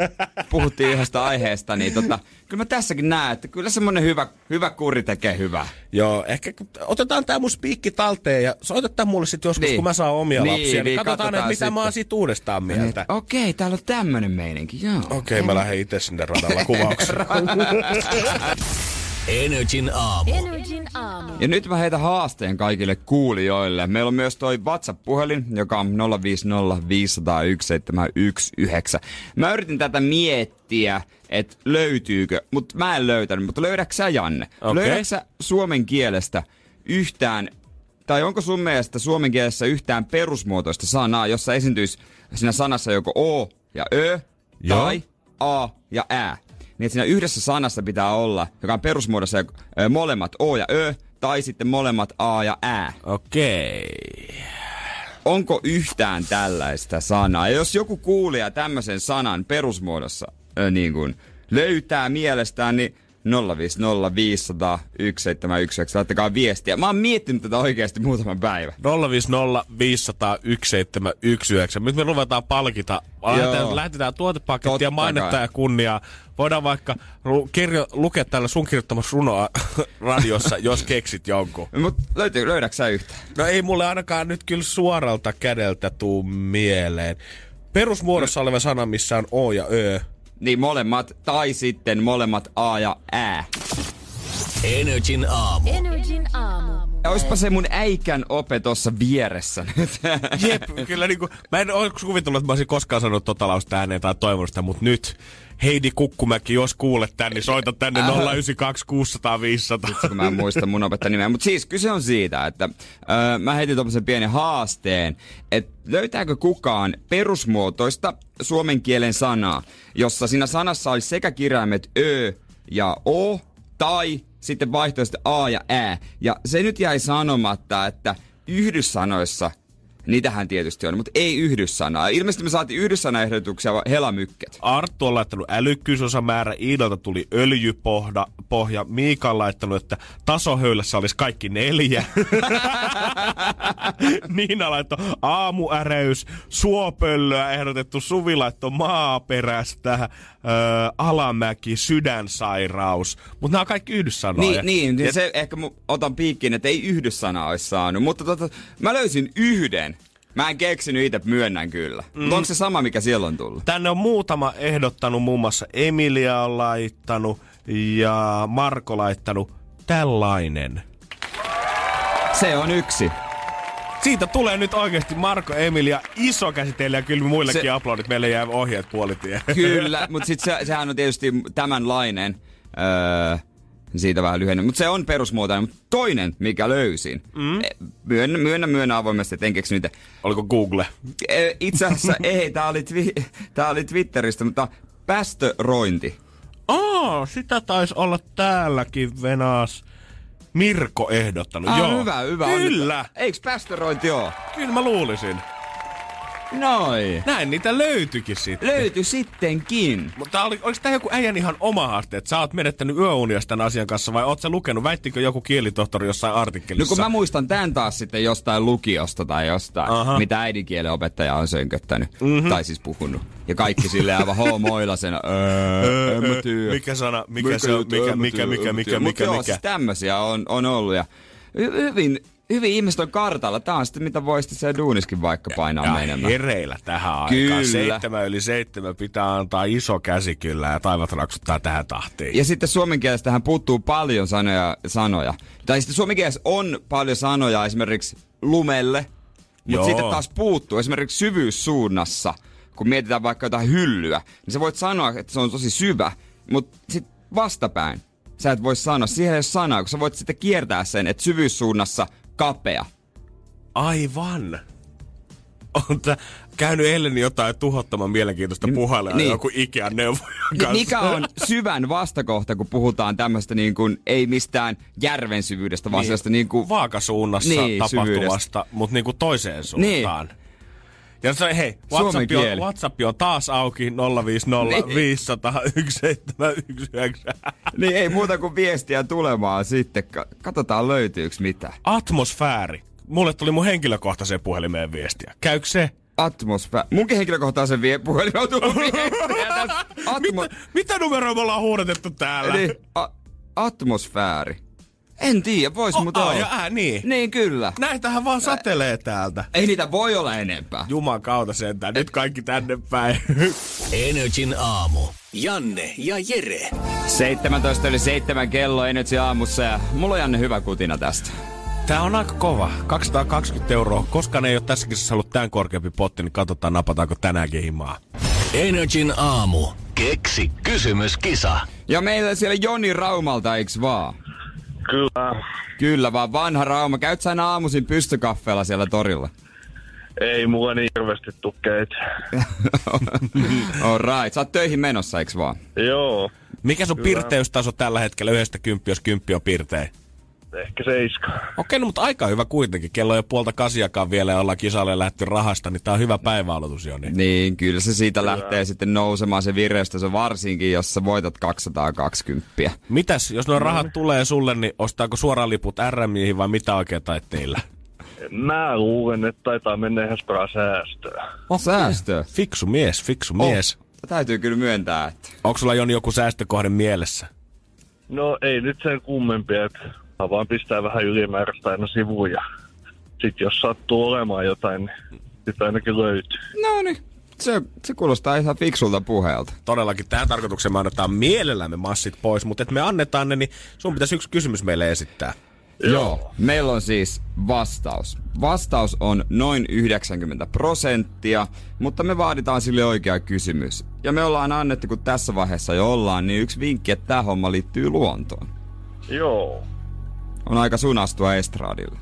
puhuttiin yhdestä aiheesta, niin tota, kyllä mä tässäkin näen, että kyllä semmonen hyvä, hyvä kuri tekee hyvää. Joo, ehkä otetaan tämä mun spiikki talteen ja soitetaan mulle sitten joskus, Niin. kun mä saan omia Niin, lapsia. Niin, niin, katsotaan, katsotaan että mitä mä oon siitä uudestaan mieltä. Okei, okay, täällä on tämmönen meininki, joo. Okei, okay, mä lähden itse sinne radalla kuvaukseen. Energin aamu. Energin aamu. Ja nyt mä heitän haasteen kaikille kuulijoille. Meillä on myös toi WhatsApp-puhelin, joka on 050 501 719. Mä yritin tätä miettiä, että löytyykö, mutta mä en löytänyt. Mutta löydätkö sä, Janne? Okei. Löydätkö sä suomen kielestä yhtään, tai onko sun mielestä suomen kielessä yhtään perusmuotoista sanaa, jossa esiintyisi siinä sanassa joko O, ja ö Joo. tai a ja ä. Niin että siinä yhdessä sanassa pitää olla, joka on perusmuodossa molemmat o ja ö, tai sitten molemmat a ja ä. Okei. Onko yhtään tällaista sanaa? Ja jos joku kuulija tämmöisen sanan perusmuodossa ö, niin kuin löytää mielestään, niin 050501719. Laittakaa viestiä. Mä oon miettinyt tätä oikeasti muutaman päivän. 050 500 1719. Nyt me ruvetaan palkita. Lähetään, Joo. lähetetään tuotepakettia, mainetta ja kunniaa. Voidaan vaikka lu- kirjo, lukea täällä sun kirjoittamassa runoa radiossa, jos keksit jonkun. Mut löytyy, löydätkö sä yhtään? No ei mulle ainakaan nyt kyllä suoralta kädeltä tuu mieleen. Perusmuodossa oleva sana, missä on O ja Ö. Niin molemmat, tai sitten molemmat A ja Ä. Energin aamu. Energin aamu. Ja oispa se mun äikän ope tossa vieressä nyt. Jep, kyllä niinku, mä en ole kuvitellut, että mä olisin koskaan sanonut tota lausta ääneen tai toivonut sitä, mutta nyt Heidi Kukkumäki, jos kuulet tän, niin soita tänne 092 600 500. kun mä en muista mun opettajan nimeä. Mutta siis kyse on siitä, että öö, mä heitin tommosen pienen haasteen, että löytääkö kukaan perusmuotoista suomen kielen sanaa, jossa siinä sanassa olisi sekä kirjaimet ö ja o, tai sitten vaihtoehtoisesti a ja ä. Ja se nyt jäi sanomatta, että yhdyssanoissa Niitähän tietysti on, mutta ei yhdyssanaa. Ilmeisesti me saatiin yhdyssanaehdotuksia vaan helamykket. Arttu on laittanut älykkyysosamäärä, Iidalta tuli öljypohja, pohja, Miika on laittanut, että tasohöylässä olisi kaikki neljä. Niina laittoi aamuäreys, suopöllöä ehdotettu, Suvi laittoi maaperästä, öö, alamäki, sydänsairaus. Mutta nämä on kaikki yhdyssanoja. Niin, niin, niin se ehkä otan piikkiin, että ei yhdyssanaa olisi saanut. Mutta tota, mä löysin yhden. Mä en keksinyt itse, myönnän kyllä. Mm. Mutta onko se sama, mikä siellä on tullut? Tänne on muutama ehdottanut, muun muassa Emilia on laittanut ja Marko laittanut tällainen. Se on yksi. Siitä tulee nyt oikeasti Marko Emilia iso käsitelijä, kyllä muillekin Se- se... aplodit, meille jää ohjeet puolitie. Kyllä, mutta sitten se, sehän on tietysti tämänlainen. Öö, siitä vähän lyhennä. Mutta se on perusmuotoinen. Mutta toinen, mikä löysin. Mm. Myönnä, myönnä, myönnä avoimesti, että en keksinyt itse. Oliko Google? E, Itse asiassa ei, tää oli, twi- tää oli Twitteristä, mutta päästörointi. Aa, sitä taisi olla täälläkin Venas. Mirko ehdottanut, Ah, joo. hyvä, hyvä. Kyllä, Eikö päästörointi oo? kyllä mä luulisin. Noin. Näin niitä löytyikin sitten. Löytyi sittenkin. Mutta oli, oliko tämä joku äijän ihan oma haaste, että sä oot menettänyt yöunias tämän asian kanssa vai oot sä lukenut, väittikö joku kielitohtori jossain No artikkelissa? kun mä muistan tämän taas sitten jostain lukiosta tai jostain, Aha. Mitä äidinkielen opettaja on sönköttänyt. Mm-hmm. Tai siis puhunut. Ja kaikki sille aivan homoilasena. Öö, en mä tiedä. mikä sana, mikä se on, mikä, mikä, mikä, mikä. Mut mikä, joo, mikä. siis tämmösiä on, on ollut ja hy- hyvin, hyvin ihmiset on kartalla. Tää on sitten mitä voi sitten siellä duuniskin vaikka painaa Ja menemään. hereillä tähän aikaan. Kyllä. Seitsemän yli seitsemän pitää antaa iso käsi kyllä ja taivat raksuttaa tähän tahtiin. Ja sitten suomen kielestähän puuttuu paljon sanoja, sanoja. Tai sitten suomen kielessä on paljon sanoja esimerkiksi lumelle, mutta sitten taas puuttuu esimerkiksi syvyyssuunnassa. Kun mietitään vaikka jotain hyllyä, niin sä voit sanoa, että se on tosi syvä, mutta sitten vastapäin sä et voi sanoa. Siihen ei ole sanaa, kun sä voit sitten kiertää sen, että syvyyssuunnassa kapea. Aivan. On tää käynyt eilen jotain tuhottoman mielenkiintoista puhailua niin. niin. joku Ikean neuvoja Ja kanssa. mikä on syvän vastakohta, kun puhutaan tämmöistä niin kuin, ei mistään järven syvyydestä, vaan Niin. niin kuin, vaakasuunnassa Niin, niin, tapahtuvasta, mutta niinku toiseen suuntaan. Niin. Ja se, hei, WhatsApp on. WhatsApp on taas auki 050 Niin. 500 1719. Niin ei muuta kuin viestiä tulemaan sitten. Ka- Katsotaan löytyykö mitä. Atmosfääri. Mulle tuli mun henkilökohtaiseen puhelimeen viestiä. Käykö se? Atmosfä... Munkin henkilökohtaisen vie puhelin on tullut. Atmo... Mitä, mitä numeroa me ollaan huudatettu täällä? Niin, a- atmosfääri. En tiedä, vois Oh, mutta A olla. ja ää, niin. Niin kyllä. Näitähän vaan satelee täältä. Ei niitä voi olla enempää. Juman kautta sentään. Nyt kaikki tänne päin. Energin aamu. Janne ja Jere. 17 yli 7 kello Energy aamussa ja mulla on Janne hyvä kutina tästä. Tää on aika kova. 220 euroa. Koska ne ei ole tässä kisassa ollut tämän korkeampi potti, niin katsotaan napataanko tänäänkin himaa. Energin aamu. Keksi kysymyskisa. Ja meillä siellä Joni Raumalta, eiks vaan? Kyllä. Kyllä vaan, vanha Rauma. Käyt sä aina aamuisin pystykaffeella siellä torilla? Ei mulla niin hirveästi tukkeita. All right. Sä oot töihin menossa, eiks vaan? Joo, Mikä sun Kyllä. pirteystaso tällä hetkellä yhdestä kymppi, jos kymppi on pirteä? Ehkä seiska. Okei, no mutta aika hyvä kuitenkin. Kello ei ole puolta kasiakaan vielä ja ollaan kisalle lähty rahasta, niin tää on hyvä päiväaloitus jo. Niin. Niin, kyllä se siitä lähtee sitten nousemaan se vireystaso, varsinkin jos sä voitat 220. Mitäs, jos nuo rahat tulee sulle, niin ostaako suoraan liput RMihin vai mitä oikein tait teillä? Mä luulen, että taitaa mennä ihan spraa säästöä. Säästö. Fiksu mies, fiksu mies. Oh. Täytyy kyllä myöntää, että... Onko sulla Joni joku säästökohde mielessä? No ei nyt sen kummempia, että vaan pistää vähän ylimääräistä aina sivuun ja sit jos sattuu olemaan jotain, niin sit ainakin löytyy. No niin, se, se kuulostaa ihan fiksulta puheelta. Todellakin tähän tarkoitukseen me annetaan mielellämme massit pois, mutta että me annetaan ne, niin sun pitäisi yksi kysymys meille esittää. Joo. Meillä on siis vastaus. Vastaus on noin 90 prosenttia, mutta me vaaditaan sille oikea kysymys. Ja me ollaan annettu, kun tässä vaiheessa jo ollaan, niin yksi vinkki, että tämä homma liittyy luontoon. Joo, On aika sunastua estradille.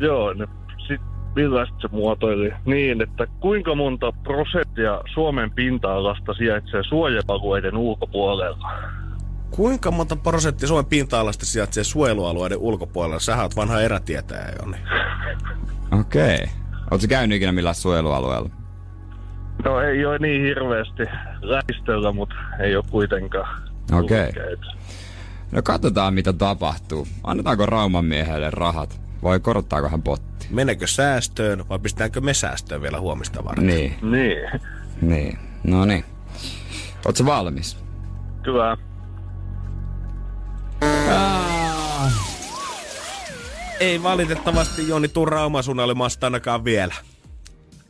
joo, ne sit millaista se muotoili? Niin, että kuinka monta prosenttia Suomen pinta-alasta sijaitsee suojelualueiden ulkopuolella? Kuinka monta prosenttia Suomen pinta-alasta sijaitsee suojelualueiden ulkopuolella? Sä oot vanha erätietäjä, Joni. Okei. Okay. Oletko käynyt ikinä millään suojelualueella? No ei ole niin hirveästi lähistöllä, mutta ei ole kuitenkaan. Okei. kulkeita. No katsotaan mitä tapahtuu. Annetaanko Rauman miehelle rahat? Vai korottaako hän potti? Menekö säästöön vai pistetäänkö me säästöön vielä huomista varten? Niin, Niin, niin. No niin. Ootko valmis? kyllä. Ei valitettavasti Joni tuu raumasunelmasta ainakaan vielä.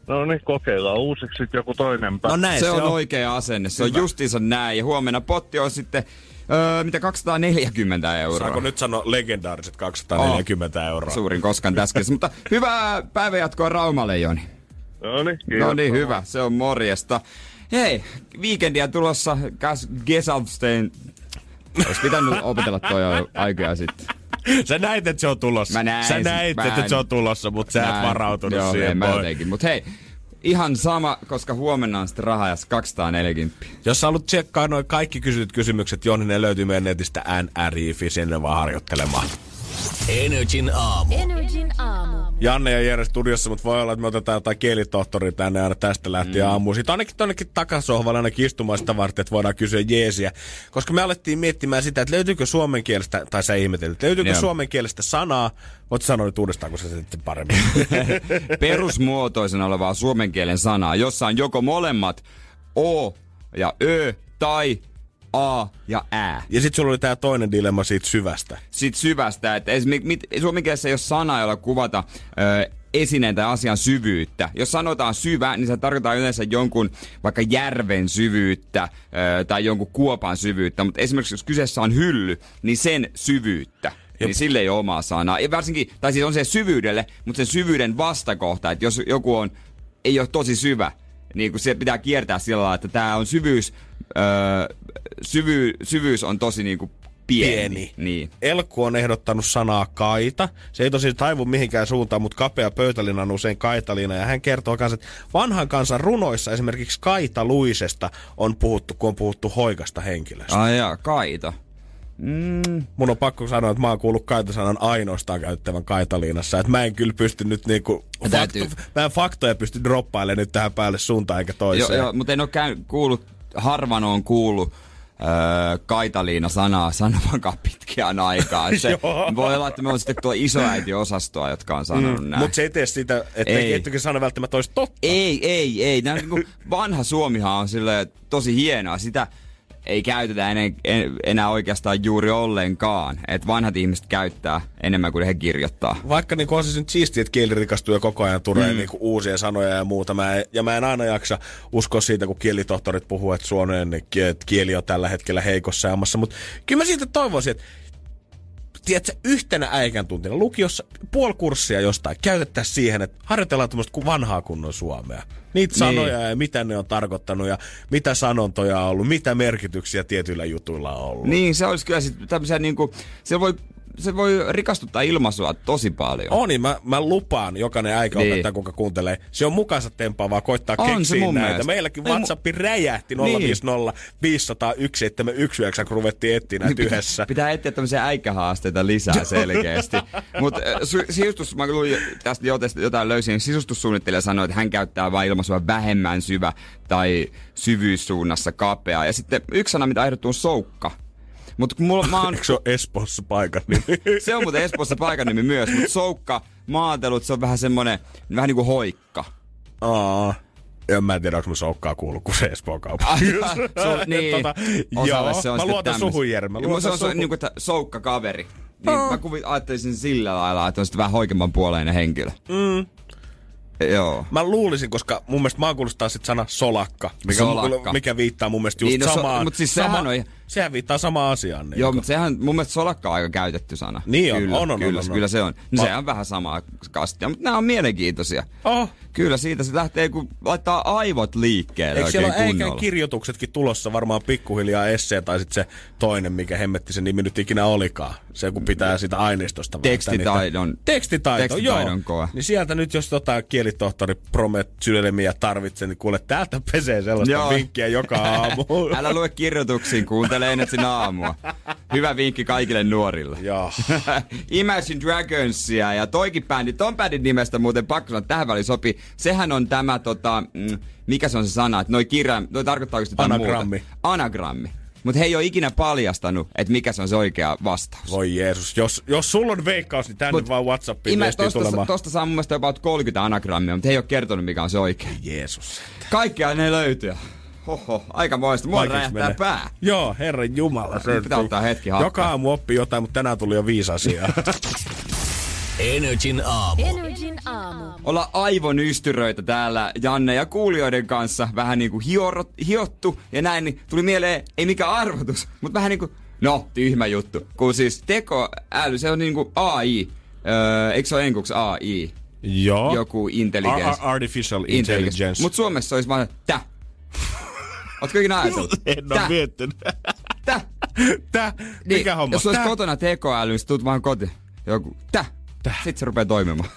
No niin, kokeillaan uusiksi joku toinen päivä. No näin se, on, oikea asenne. Se on justiinsa näin. Ja huomenna potti on sitten, öö, mitä 240 euroa. Saako nyt sanoa legendaariset 240 oh. euroa? Suurin koskaan täskässä. Mutta hyvää päivänjatkoa Raumalle, Joni. No niin, No niin, hyvä. Se on morjesta. Hei, viikendiä tulossa. Gesalstein. Olisi pitänyt opetella toi jo aikoja sitten. Sä näit, että se on tulossa. Mä näin Sä sen. näit, Mä että se on tulossa, mutta sä et varautunut joo, siihen. en mä jotenkin. Mut hei, ihan sama, koska huomenna on sitten rahajas 240. Jos sä haluat tsekkaa noin kaikki kysytyt kysymykset, Joni, ne löytyy meidän netistä NRIFI, sinne vaan harjoittelemaan. Energin aamu. Energin aamu. Janne ja Jere studiossa, mutta voi olla, että me otetaan jotain kielitohtori tänne aina tästä lähtien mm. aamuun. Sitten ainakin tonnekin takasohvalle ainakin istumaan sitä varten, että voidaan kysyä jeesiä. Koska me alettiin miettimään sitä, että löytyykö suomen kielestä, tai sä ihmetelit, löytyykö Joo. suomen kielestä sanaa, voit sanoa nyt uudestaan, kun sä sitten paremmin. Perusmuotoisena olevaa suomen kielen sanaa, jossa on joko molemmat o ja ö tai a ja ä. ja sitten sulla oli tää toinen dilemma siitä syvästä. Sitten syvästä, että esimerkiksi mit, suomen kielessä ei ole sana, jolla kuvata ö, esineen tai asian syvyyttä. Jos sanotaan syvä, niin se tarkoittaa yleensä jonkun vaikka järven syvyyttä ö, tai jonkun kuopan syvyyttä. Mutta esimerkiksi jos kyseessä on hylly, niin sen syvyyttä. Jep. Niin sille ei ole omaa sanaa. Ja varsinkin, tai siis on se syvyydelle, mutta sen syvyyden vastakohta, että jos joku on, ei ole tosi syvä, niin kun se pitää kiertää sillä lailla, että tämä on syvyys, öö, syvy, syvyys on tosi niin kuin pieni. Pieni. Niin. Elkku on ehdottanut sanaa kaita. Se ei tosi taivu mihinkään suuntaan, mutta kapea pöytälina on usein kaitaliina. Ja hän kertoo myös, että vanhan kansan runoissa esimerkiksi kaitaluisesta on puhuttu, kun on puhuttu hoikasta henkilöstä. Ai jaa, kaita. Mm, Mun on pakko sanoa, että mä oon kuullut kaitasanan ainoastaan käyttävän kaitaliinassa. Että mä en kyllä pysty nyt niinku... Fakto, mä en faktoja pysty droppailemaan nyt tähän päälle suuntaan eikä joo, toiseen. joo, mutta en ole käy, kuullut, harvan on kuullut öö, Kaitaliina-sanaa sanomaankaan pitkään aikaan. Se Joo. voi olla, että me on sitten tuo isoäiti-osastoa, jotka on sanonut mm, näin. Mutta se ei tee sitä, että Ei. kettykin sano välttämättä olisi totta. Ei, ei, ei. Nää, niin vanha Suomihan on sille tosi hienoa. Sitä ei käytetä enää, en, enää oikeastaan juuri ollenkaan. Et vanhat ihmiset käyttää enemmän kuin he kirjoittaa. Vaikka niin on se nyt siistiä, että kieli rikastuu ja koko ajan tulee mm. niin uusia sanoja ja muuta. Mä en, ja mä en aina jaksa uskoa siitä, kun kielitohtorit puhuu, että suomen kie- kieli on tällä hetkellä heikossa jamassa. Mutta kyllä mä siitä toivoisin, että tiedätkö, yhtenä äikän tuntina lukiossa puoli kurssia jostain käytettäisiin siihen, että harjoitellaan tämmöistä vanhaa kunnon suomea. Niitä sanoja ja mitä ne on tarkoittanut ja mitä sanontoja on ollut, mitä merkityksiä tietyillä jutuilla on ollut. Niin, se olisi kyllä sitten tämmöisiä niinku, se voi se voi rikastuttaa ilmaisua tosi paljon. On, niin mä, mä lupaan jokainen äikäopettaja, Niin. kuka kuuntelee. Se on mukansa tempaavaa koittaa On se keksiä mun näitä. mielestä. Meilläkin Ei mu- räjähti 050 501 719, kun ruvettiin etsiä näitä Pitää- yhdessä. Pitää etsiä tämmöisiä äikkähaasteita lisää selkeästi. Mutta sisustus, mä luin tästä jotain, jotain löysin, sisustussuunnittelija sanoi, että hän käyttää vain ilmaisua vähemmän syvä tai syvyyssuunnassa kapea. Ja sitten yksi sana, mitä ehdottuu on soukka. Mutta mulla, mä oon, Eikö se ole Espoossa paikan nimi? se on muuten Espoossa paikan nimi myös, mutta soukka, maatelut, se on vähän semmonen, vähän niinku hoikka. Aa. Ja mä en tiedä, onko mun soukkaa kuullut, kun se Espoon kaupunki. Ai, se on, niin, tota, joo, se on mä luotan suhun, Jere. Mä luotan se on, suhun. niinku, että soukka kaveri. Niin mä kuvit, ajattelisin sillä lailla, että on sitten vähän hoikemman puoleinen henkilö. Mm. Joo. Mä luulisin, koska mun mielestä maa kuulostaa sit sana solakka, mikä, Solakka. mikä viittaa mun mielestä just Niin, no so- samaan. mut siis sama, sehän on- Sehän viittaa samaan asiaan. Niin Joo, mutta sehän mun mielestä solakka on aika käytetty sana. Niin on, kyllä, on, on, kyllä, on, on. kyllä se on. No, Ma- se on vähän samaa kastia, mutta nämä on mielenkiintoisia. Oh. Kyllä siitä se lähtee, kun laittaa aivot liikkeelle Eikö siellä oikein ole kirjoituksetkin tulossa varmaan pikkuhiljaa essee tai sitten se toinen, mikä hemmetti sen nimi nyt ikinä olikaan. Se kun pitää sitä aineistosta. Tekstitaidon- niitä- Tekstitaito, tekstitaidon joo. koe. Niin sieltä nyt, jos tota kielitohtori Promet sydämiä tarvitsee, niin kuule, täältä pesee sellaista Joo. vinkkiä joka aamu. Älä lue kirjoituksiin, kuuntele Energin aamua. Hyvä vinkki kaikille nuorille. Joo. Imagine Dragonsia ja toikin bändi, ton bändin nimestä muuten pakko sanoa, tähän väliin sopii. Sehän on tämä, tota, mm, mikä se on se sana, että noi kirjaim, noi tarkoittaa just jotain Anagrammi. muuta. Anagrammi. Mutta he ei ole ikinä paljastanut, että mikä se on se oikea vastaus. Voi Jeesus, jos, jos sulla on veikkaus, niin tänne Mut vaan Whatsappiin viestiä tosta, tulemaan. tosta saa mun mielestä about 30 anagrammia, mutta he ei ole kertonut, mikä on se oikea. Jeesus. Kaikkea ne löytyy. Hoho, aika moista. Mua Vaikeaks räjähtää menee. pää. Joo, herran jumala. Se Pitää ottaa hetki hakkaa. Joka aamu oppii jotain, mutta tänään tuli jo viisi asiaa. Energin aamu. Energin aamu. olla aivonystyröitä täällä Janne ja kuulijoiden kanssa. Vähän niinku hiorot, hiottu ja näin, niin tuli mieleen, ei mikä arvotus, mutta vähän niinku, no, tyhmä juttu. Kun siis tekoäly, se on niinku AI. Öö, eikö se ole enkuksi AI? Joo. Joku intelligence. Ar- artificial intelligence. Mutta Suomessa olisi vaan tä. Ootko ikinä ajatellut? En ole miettinyt. tä. Tää, Niin, mikä homma? Jos olisi kotona tekoäly, niin tuut vaan kotiin. Joku, tä. Sitten se rupeaa toimimaan.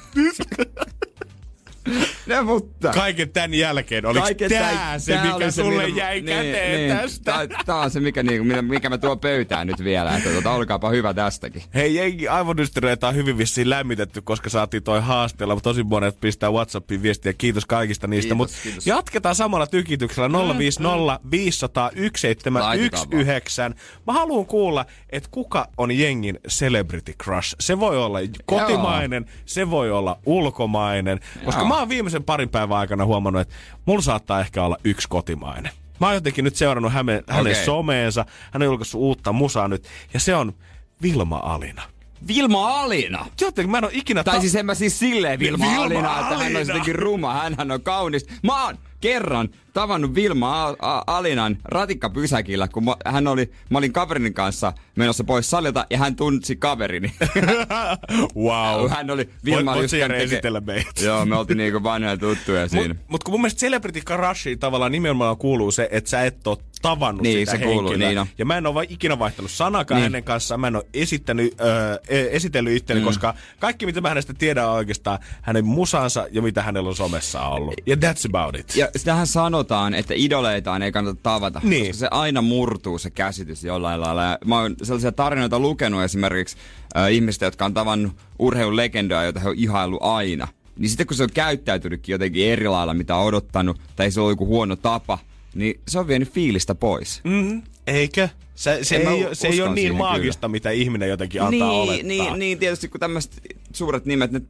no, mutta. Kaiken tän jälkeen, oliko Kaiken tää tän- se, tää mikä oli sulle millä- jäi niin, käteen niin, tästä? Tää, tää on se, mikä, niinku, mikä, mä tuon pöytään nyt vielä. Että tota, olkaapa hyvä tästäkin. Hei, jengi aivodystereitä on hyvin vissiin lämmitetty, koska saatiin toi haasteella. mutta Tosi monet pistää Whatsappiin viestiä. Kiitos kaikista niistä. Mutta jatketaan samalla tykityksellä 050 500 1719. Mä haluan kuulla, että kuka on jengin celebrity crush. Se voi olla kotimainen, se voi olla ulkomainen. Koska Joo. mä oon viimeisen parin päivän aikana huomannut, että mulla saattaa ehkä olla yksi kotimainen. Mä oon jotenkin nyt seurannut hänen, hänen Okei. someensa. Hän on julkaissut uutta musaa nyt. Ja se on Vilma Alina. Vilma Alina! Jotenkin mä en oo ikinä... Tai siis en mä siis silleen Vilma, Vilma Alina, että hän Alina. on jotenkin ruma, hänhän on kaunis. Mä oon kerran tavannut Vilma Alinan ratikkapysäkillä, kun mä, hän oli, mä olin kaverin kanssa menossa pois salilta ja hän tunsi kaverini. wow. hän oli, Vilma Voit- oli teke- esitellä meitä? Joo, me oltiin niinku vanhoja tuttuja siinä. Mut, mut kun mun mielestä Celebrity Crushiin tavallaan nimenomaan kuuluu se, että sä et oo tavannut Niin, sitä se kuuluu, henkilöä. niin on. Ja mä en va- ikinä vaihtanut sanakaan Niin. niin. hänen kanssaan. Mä en oo esittänyt, e- esitellyt itteni, mm. koska kaikki mitä mä hänestä tiedän on oikeastaan hänen musansa ja mitä hänellä on somessa ollut. Ja that's about it. Ja sitähän sanotaan, että idoleitaan ei kannata tavata, Niin. koska se aina murtuu se käsitys jollain lailla. Ja mä oon sellaisia tarinoita lukenut esimerkiksi äh, ihmistä, jotka on tavannut urheilulegendaa, joita he on ihaillut aina. Niin sitten kun se on käyttäytynytkin jotenkin eri lailla, mitä on odottanut, tai se on joku huono tapa, niin se on vienyt fiilistä pois. Mm, eikö? Se, se, ei, oo- se ei ole niin maagista, mitä ihminen jotenkin antaa niin, olettaa. niin, niin, tietysti kun tämmöiset suuret nimet, ne,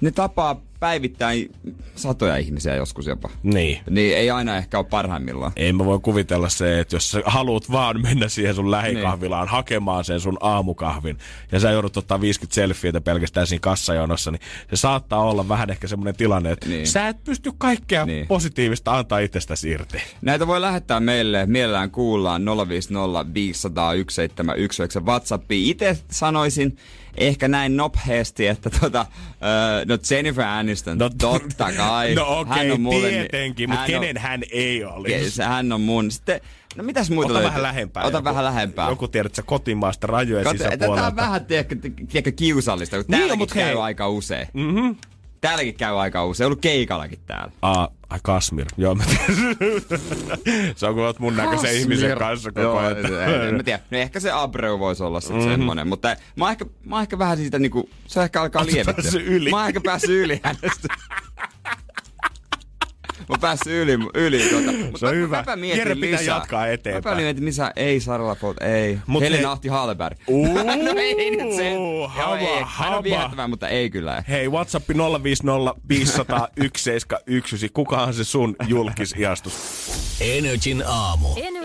ne tapaa päivittäin satoja ihmisiä joskus jopa. niin. Niin ei aina ehkä ole parhaimmillaan. Ei mä voi kuvitella se, että jos sä haluat vaan mennä siihen sun lähikahvilaan Niin. hakemaan sen sun aamukahvin ja sä joudut ottaa 50 selfieitä pelkästään siinä kassajonossa, niin se saattaa olla vähän ehkä semmoinen tilanne, että Niin. sä et pysty kaikkea Niin. positiivista antaa itsestäsi irti. Näitä voi lähettää meille, mielellään kuullaan 050 500 1719 WhatsAppiin. Itse sanoisin ehkä näin nopeasti, että tota, uh, no Jennifer Aniston, no, totta kai. No okei, hän on mulle, tietenkin, mutta hän on- kenen hän ei olisi? Yes, hän on mun. Sitten No mitäs muuta Ota löytyy? vähän lähempää. Ota joku, vähän lähempää. Joku tiedät, sä kotimaasta rajojen Tätä sisäpuolelta. on vähän, tiedätkö, tiedätkö kiusallista, kun Niin on, täälläkin mut käy hei. aika usein. Mhm. Täälläkin käy aika usein. Ollut keikallakin täällä. Aa, ai Kasmir. Joo, mä tiedän. Se on kun oot mun näköisen Kasmir. ihmisen kanssa koko Joo, ajan. en, en mä tiedä. No ehkä se Abreu voisi olla sitten mm-hmm. semmonen, mutta mä ehkä, mä ehkä vähän siitä niinku, se ehkä alkaa yli? Mä oon ehkä päässyt yli hänestä. Mä päässyt yli, yli tuota. Mut Se on mä- hyvä. Mäpä mietin Jere pitää lisää. jatkaa eteenpäin. Mäpä mietin, missä ei Sarala Folt, ei. Mut Helena Ahti Hallberg. Uu, no ei nyt se. Joo, hava, ei. Hän on viehättävä, mutta ei kyllä. Hei, WhatsApp 050 500 171. Kukahan se sun julkisiastus? Energin aamu. Energin aamu.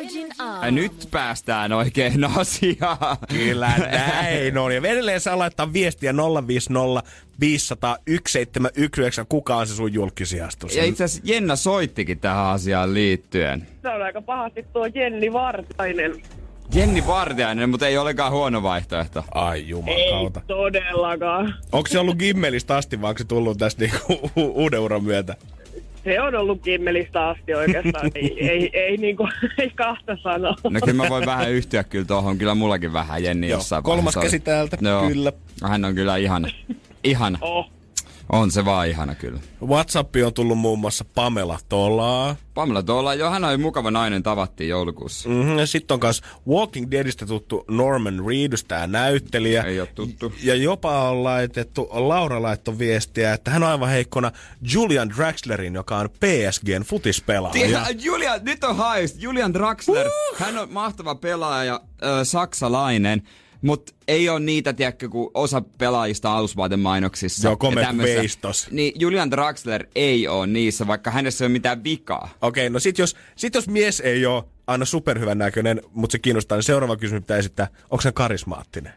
Ja nyt päästään oikein asiaan. Kyllä näin on. Ja edelleen saa laittaa viestiä 050 500 171. Kuka on se sun julkisiastus? Ja itse asiassa Jenna soittikin tähän asiaan liittyen. Se on aika pahasti tuo Jenni Vartainen. Jenni Vartiainen, mutta ei olekaan huono vaihtoehto. Ai Ei jumakauta. todellakaan. Onko se ollut Gimmelistä asti vai onko se tullut tästä niinku u- uuden uran myötä? Se on ollut kimmelistä asti oikeastaan. ei, ei, ei, niinku, ei kahta sanoa. No kyllä mä voin vähän yhtyä kyllä tuohon. Kyllä mullakin vähän Jenni Joo, jossain kolmas käsi täältä, Joo. kyllä. Hän on kyllä ihana. Ihana. Oh. On se vaan ihana kyllä. Whatsappi on tullut muun muassa Pamela Tolaa. Pamela tuolla, jo hän oli mukava nainen, tavattiin joulukuussa. Mm-hmm. Ja sitten on myös Walking Deadistä tuttu Norman Reedus, tämä näyttelijä. Ei oo tuttu. Ja jopa on laitettu, Laura laittoi viestiä, että hän on aivan heikkona Julian Draxlerin, joka on PSGn futispelaaja. Tiedä, Julian, nyt on haist. Julian Draxler, hän on mahtava pelaaja, ö, saksalainen. Mutta ei ole niitä, tiedätkö, kun osa pelaajista alusvaatemainoksissa. Joo, tämmöisissä. Veistos. Niin Julian Draxler ei ole niissä, vaikka hänessä ei ole mitään vikaa. Okei, no sit jos, sit jos mies ei ole aina superhyvän näköinen, mutta se kiinnostaa, niin seuraava kysymys pitää esittää, onko se karismaattinen?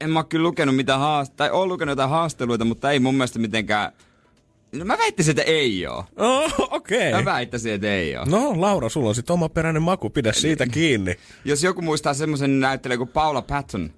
En mä oo kyllä lukenut mitään haast- tai oon lukenut jotain haasteluita, mutta ei mun mielestä mitenkään... No mä väittäisin, että ei oo. Oh, okei. Mä väittäisin, että ei oo. No, Laura, sulla on sit oma peräinen maku, pidä siitä kiinni. Jos joku muistaa semmoisen näyttelijän kuin Paula Patton,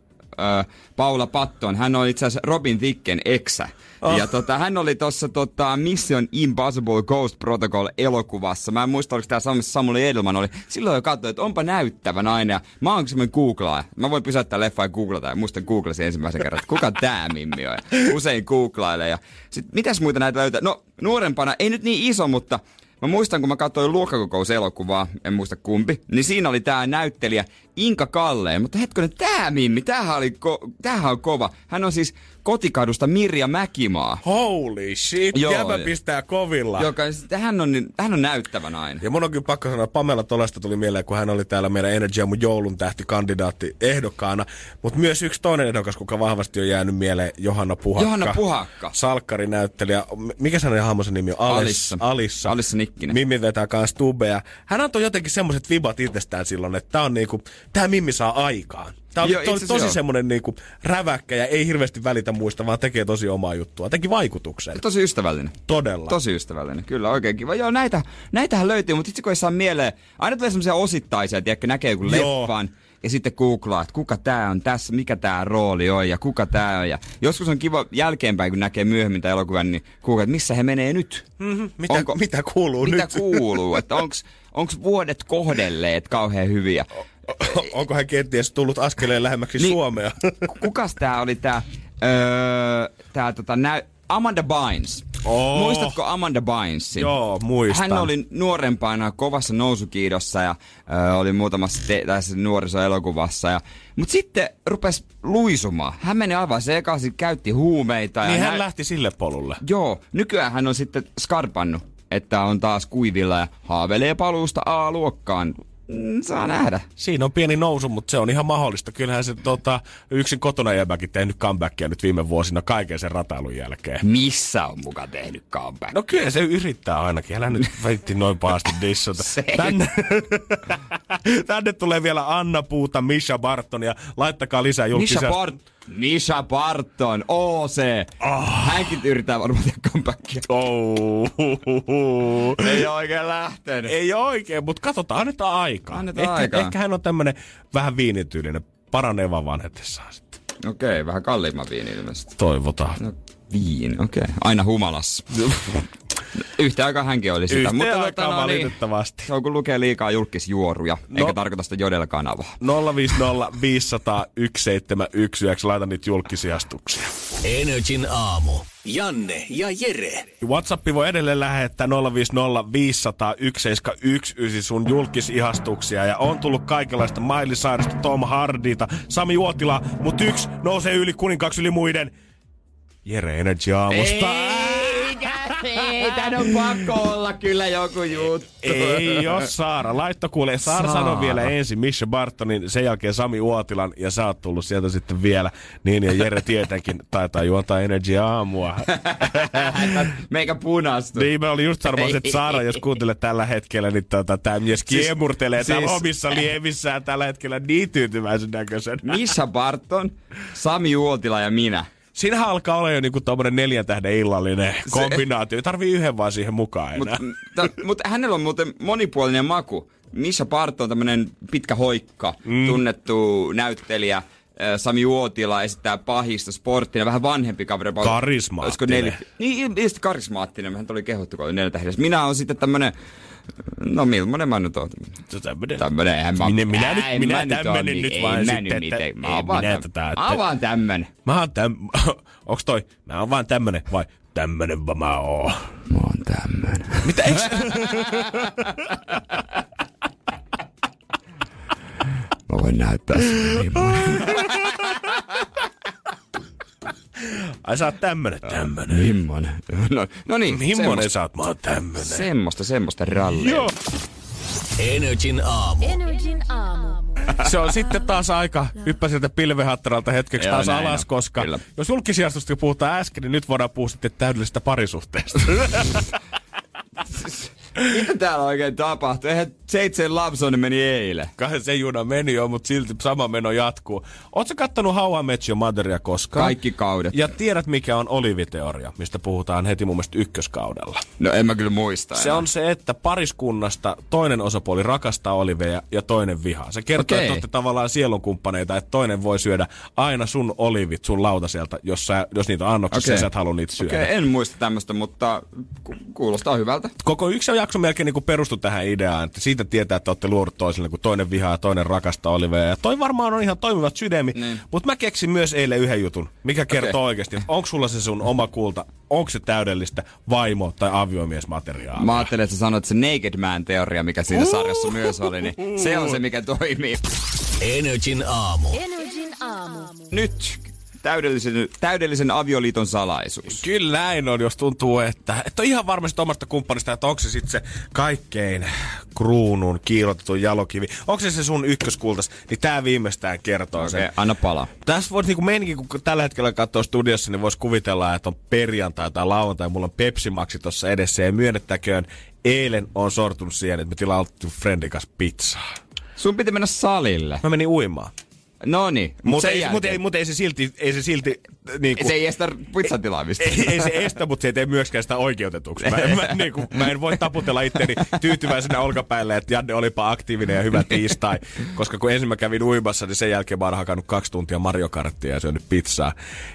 Paula Patton, hän on itse asiassa Robin Thicken eksä. Oh. Ja tota, hän oli tuossa tota, Mission Impossible Ghost Protocol elokuvassa. Mä en muista, oliko tämä Samuel Edelman oli. Silloin jo katsoin, että onpa näyttävä nainen. Ja mä oon semmoinen googlaaja. Mä voin pysäyttää leffaa ja googlata. Ja muistan googlasin ensimmäisen kerran, että kuka tää mimmi on. Ja usein googlailee. Ja sit, mitäs muita näitä löytää? No nuorempana, ei nyt niin iso, mutta Mä muistan, kun mä katsoin luokkakokouselokuvaa, en muista kumpi, niin siinä oli tää näyttelijä Inka Kalleen. Mutta hetkonen, tää Mimmi, tämähän, oli ko- tämähän on kova. Hän on siis kotikadusta Mirja Mäkimaa. Holy shit, Joo. jäbä pistää kovilla. Joka, hän, on, hän on näyttävä nainen. Ja mun on kyllä pakko sanoa, että Pamela Tolasta tuli mieleen, kun hän oli täällä meidän Energy mun joulun tähti kandidaatti ehdokkaana. Mutta myös yksi toinen ehdokas, kuka vahvasti on jäänyt mieleen, Johanna Puhakka. Johanna Puhakka. Salkkarinäyttelijä. Mikä se hänen hahmonsa nimi on? Alissa. Alissa. Alissa Nikkinen. Mimmi vetää kans tubeja. Hän antoi jotenkin semmoiset vibat itsestään silloin, että tää on niinku, tää Mimmi saa aikaan. Tää on Joo, to, tosi joo. semmonen niinku räväkkä ja ei hirveästi välitä muista, vaan tekee tosi omaa juttua. Teki vaikutuksen. Tosi ystävällinen. Todella. Tosi ystävällinen, kyllä oikein kiva. Joo, näitä, näitähän löytyy, mutta itse kun ei saa mieleen, aina tulee semmoisia osittaisia, tiedätkö, näkee joku Joo. leffan, ja sitten googlaa, että kuka tää on tässä, mikä tää rooli on ja kuka tää on. Ja joskus on kiva jälkeenpäin, kun näkee myöhemmin tämän elokuvan, niin googlaa, että missä he menee nyt. Mm-hmm. Mitä, Onko- mitä kuuluu Mitä nyt? kuuluu, että onks, onks vuodet kohdelleet kauhean hyviä. Onko hän kenties tullut askeleen lähemmäksi Niin. Suomea? Kukas tää oli tää, öö, tää tota, näy, Amanda Bynes. Oh. Muistatko Amanda Bynesin? Joo, muistan. Hän oli nuorempana kovassa nousukiidossa ja ö, oli muutamassa te- tässä nuorisoelokuvassa. Ja, mutta sitten rupesi luisumaan. Hän meni aivan sekaisin, käytti huumeita. Niin ja hän nä- lähti sille polulle. Joo, nykyään hän on sitten skarpannut, että on taas kuivilla ja haaveilee paluusta A-luokkaan. Mm, Saa nähdä. Siinä on pieni nousu, mutta se on ihan mahdollista. Kyllähän se tota, yksin kotona jäbäkin tehnyt comebackia nyt viime vuosina kaiken sen ratailun jälkeen. Missä on muka tehnyt comeback? No kyllä se yrittää ainakin. Älä nyt veitti noin pahasti dissota. Tänne, tänne tulee vielä Anna Puuta, Misha Barton ja laittakaa lisää Misha, julkisia. Misha Barton, OC. Oh. Hänkin yrittää varmaan tehdä comebackia. Oh. Ei oikein lähtenyt. Ei oikein, mutta katsotaan, annetaan aikaa. Annetaan ehkä, aikaa. ehkä hän on tämmönen vähän viinityylinen, paraneva vanhetessaan sitten. Okei, vähän kalliimman viini ilmeisesti. Toivotaan. No, viini, okei. Aina humalassa. Yhtä aikaa hänkin oli sitä. Yhteen mutta tota, aikaan no, niin, valitettavasti. se on kun lukee liikaa julkisjuoruja, No. eikä tarkoita sitä Jodel-kanavaa. 050 500 1719. Laita niitä julkisiastuksia. Energin aamu. Janne ja Jere. WhatsApp voi edelleen lähettää 050 500 1719 sun julkisihastuksia. Ja on tullut kaikenlaista Miley Cyrusta, Tom Hardita, Sami Uotila, mutta yksi nousee yli kuninkaaksi yli muiden. Jere Energy aamusta. Eikä, ei, tän on pakko olla kyllä joku juttu. Ei jos Saara. Laitto kuulee. Saara, Saara. sanoi vielä ensin Misha Bartonin, sen jälkeen Sami Uotilan ja sä oot tullut sieltä sitten vielä. Niin ja Jere tietenkin taitaa juontaa Energy aamua. Meikä punastu. Niin mä olin just sanomassa, että Saara, jos kuuntelet tällä hetkellä, niin tota, tää mies Siis- kiemurtelee siis, täällä siis- omissa liemissään tällä hetkellä niin tyytyväisen näköisen. Misha Barton, Sami Uotila ja minä. Siinähän alkaa olla jo niinku tommonen neljän tähden illallinen kombinaatio. Ei tarvii yhden vaan siihen mukaan enää. Mutta mut hänellä on muuten monipuolinen maku. Misha Barton on tämmönen pitkä hoikka, mm. tunnettu näyttelijä. Sami Uotila esittää pahista sporttina, vähän vanhempi kaveri. Karismaattinen. Olisiko neljä? Niin, ilmeisesti karismaattinen. Hän tuli kehuttu, kun oli neljä tähdessä. Minä olen sitten tämmönen, no millainen mä nyt oon? Tämmönen- Tämmönen, eihän mä, Minä- minä nyt- minä mä nyt tämmönen oo nyt mi- vaan sitten, nyt että- Mä oon vaan minä täm- tätä, Mä että- oon vaan tämmönen. Mä oon täm... Onks toi? Mä oon vaan tämmönen vai tämmönen vaan mä oon. Mä oon tämmönen. Mitä eiks... Mä voin näyttää niin Ai sä oot tämmönen, tämmönen. Mimmonen. No, no niin, Mimmonen sä oot? Mä oon tämmönen. semmoista, semmoista rallia. Joo. Energin aamu. Energin aamu. Se on sitten taas aika hyppää sieltä pilvehattaralta hetkeksi Joo, taas näin alas, on. koska Kyllä. jos julkisijastusta puhutaan äsken, niin nyt voidaan puhua sitten täydellisestä parisuhteesta. Mitä täällä oikein tapahtui? Eihän Seitsemän Lapsoni meni eilen. Kai se juna meni jo, mutta silti sama meno jatkuu. Ootko kattonut How I Met Your Motheria koskaan? Kaikki kaudet. Ja tiedät, mikä on oliviteoria, mistä puhutaan heti mun mielestä ykköskaudella. No en mä kyllä muista Se enää. on se, että pariskunnasta toinen osapuoli rakastaa Oliveja ja toinen vihaa. Se kertoo, Okei. että olette tavallaan sielunkumppaneita, että toinen voi syödä aina sun olivit sun lautaselta, jos, sä, jos niitä on annoksessa ja sä et halua niitä syödä. Okei, en muista tämmöistä, mutta ku- kuulostaa hyvältä. Koko yksi jakso melkein niin perustui tähän ideaan, että siitä tietää, että olette luodut toiselle, kun toinen vihaa ja toinen rakastaa Oliveja. Ja toi varmaan on ihan toimivat sydämi, Niin. mutta mä keksin myös eilen yhden jutun, mikä kertoo oikeasti, että onko sulla se sun oma kulta, onko se täydellistä vaimo- tai aviomiesmateriaalia. Mä ajattelin, että sä sanoit, että se Naked Man-teoria, mikä siinä sarjassa myös oli, niin se on se, mikä toimii. Energin aamu. Energin aamu. Nyt täydellisen, täydellisen avioliiton salaisuus. Kyllä näin on, jos tuntuu, että, että on ihan varmasti omasta kumppanista, että onko se sitten se kaikkein kruunun kiilotettu jalokivi. Onko se se sun ykköskultas, niin tää viimeistään kertoo Okei, sen. anna palaa. Tässä voisi niinku meininkin, kun tällä hetkellä katsoo studiossa, niin voisi kuvitella, että on perjantai tai lauantai, mulla on Pepsi Maxi tuossa edessä ja myönnettäköön, eilen on sortunut siihen, että me tilattiin Friendin kanssa pizzaa. Sun piti mennä salille. Mä menin uimaan. No niin, Mutta ei, mut ei, mut ei, se silti, ei se silti niinku, Se ei estä pizzan tilaamista. ei, ei se estä, mutta se ei tee myöskään sitä oikeutetuksi. Mä, mä, niin kuin, mä en voi taputella itteni tyytyväisenä olkapäälle, että Janne olipa aktiivinen ja hyvä tiistai. Koska kun ensin mä kävin uimassa, niin sen jälkeen mä oon hakannut kaksi tuntia Mario Karttia ja syönyt pizzaa.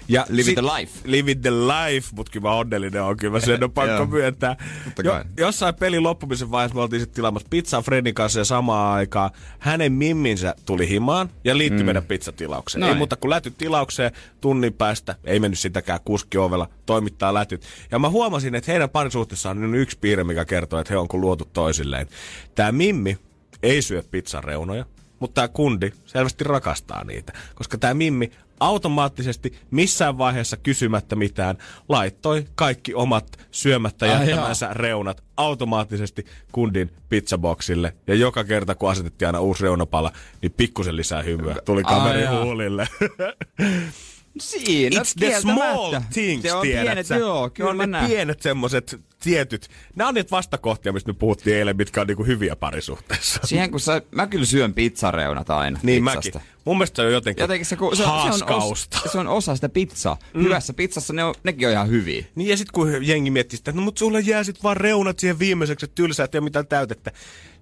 Ja Live the life. Live the life, mutta kyllä mä onnellinen on, kyllä mä sen on pakko myöntää. Jo, jossain pelin loppumisen vaiheessa me oltiin sitten tilaamassa pizzaa Fredin kanssa ja samaan aikaan hänen mimminsä tuli himaan ja liittyi mm. Meidän pizzatilaukseen. Ei Noin. mutta kun lätyt tilaukseen tunnin päästä, ei mennyt sitäkään kuski ovella, toimittaa lätyt. Ja mä huomasin, että heidän parisuhteessaan on yksi piirre, mikä kertoo, että he on kun luotu toisilleen. Tämä Mimmi ei syö pizzan reunoja, mutta tämä kundi selvästi rakastaa niitä. Koska tämä Mimmi automaattisesti missään vaiheessa kysymättä mitään laittoi kaikki omat syömättä Ai jättämänsä reunat automaattisesti kundin pizzaboksille. Ja joka kerta kun asetettiin aina uusi reunapala, niin pikkusen lisää hymyä tuli Ai kaverin huulille. Siinä, It's the small things, Se on tiedät pienet, sä? joo, Ne kyllä on mä ne pienet semmoset tietyt. Nämä on niitä vastakohtia, mistä me puhuttiin eilen, mitkä on niinku hyviä parisuhteessa. Siihen kun sä, mä kyllä syön pizzareunat aina Niin pizzasta. mäkin. Mun mielestä se on jotenkin, Jotenkin se, kun, se, on, se, on haaskausta. osa, se on osa sitä pizzaa. Mm. Hyvässä pizzassa ne on, nekin on ihan hyviä. Niin ja sitten kun jengi miettii sitä, että no mut sulle jää sit vaan reunat siihen viimeiseksi, että tylsää, että ei ole mitään täytettä.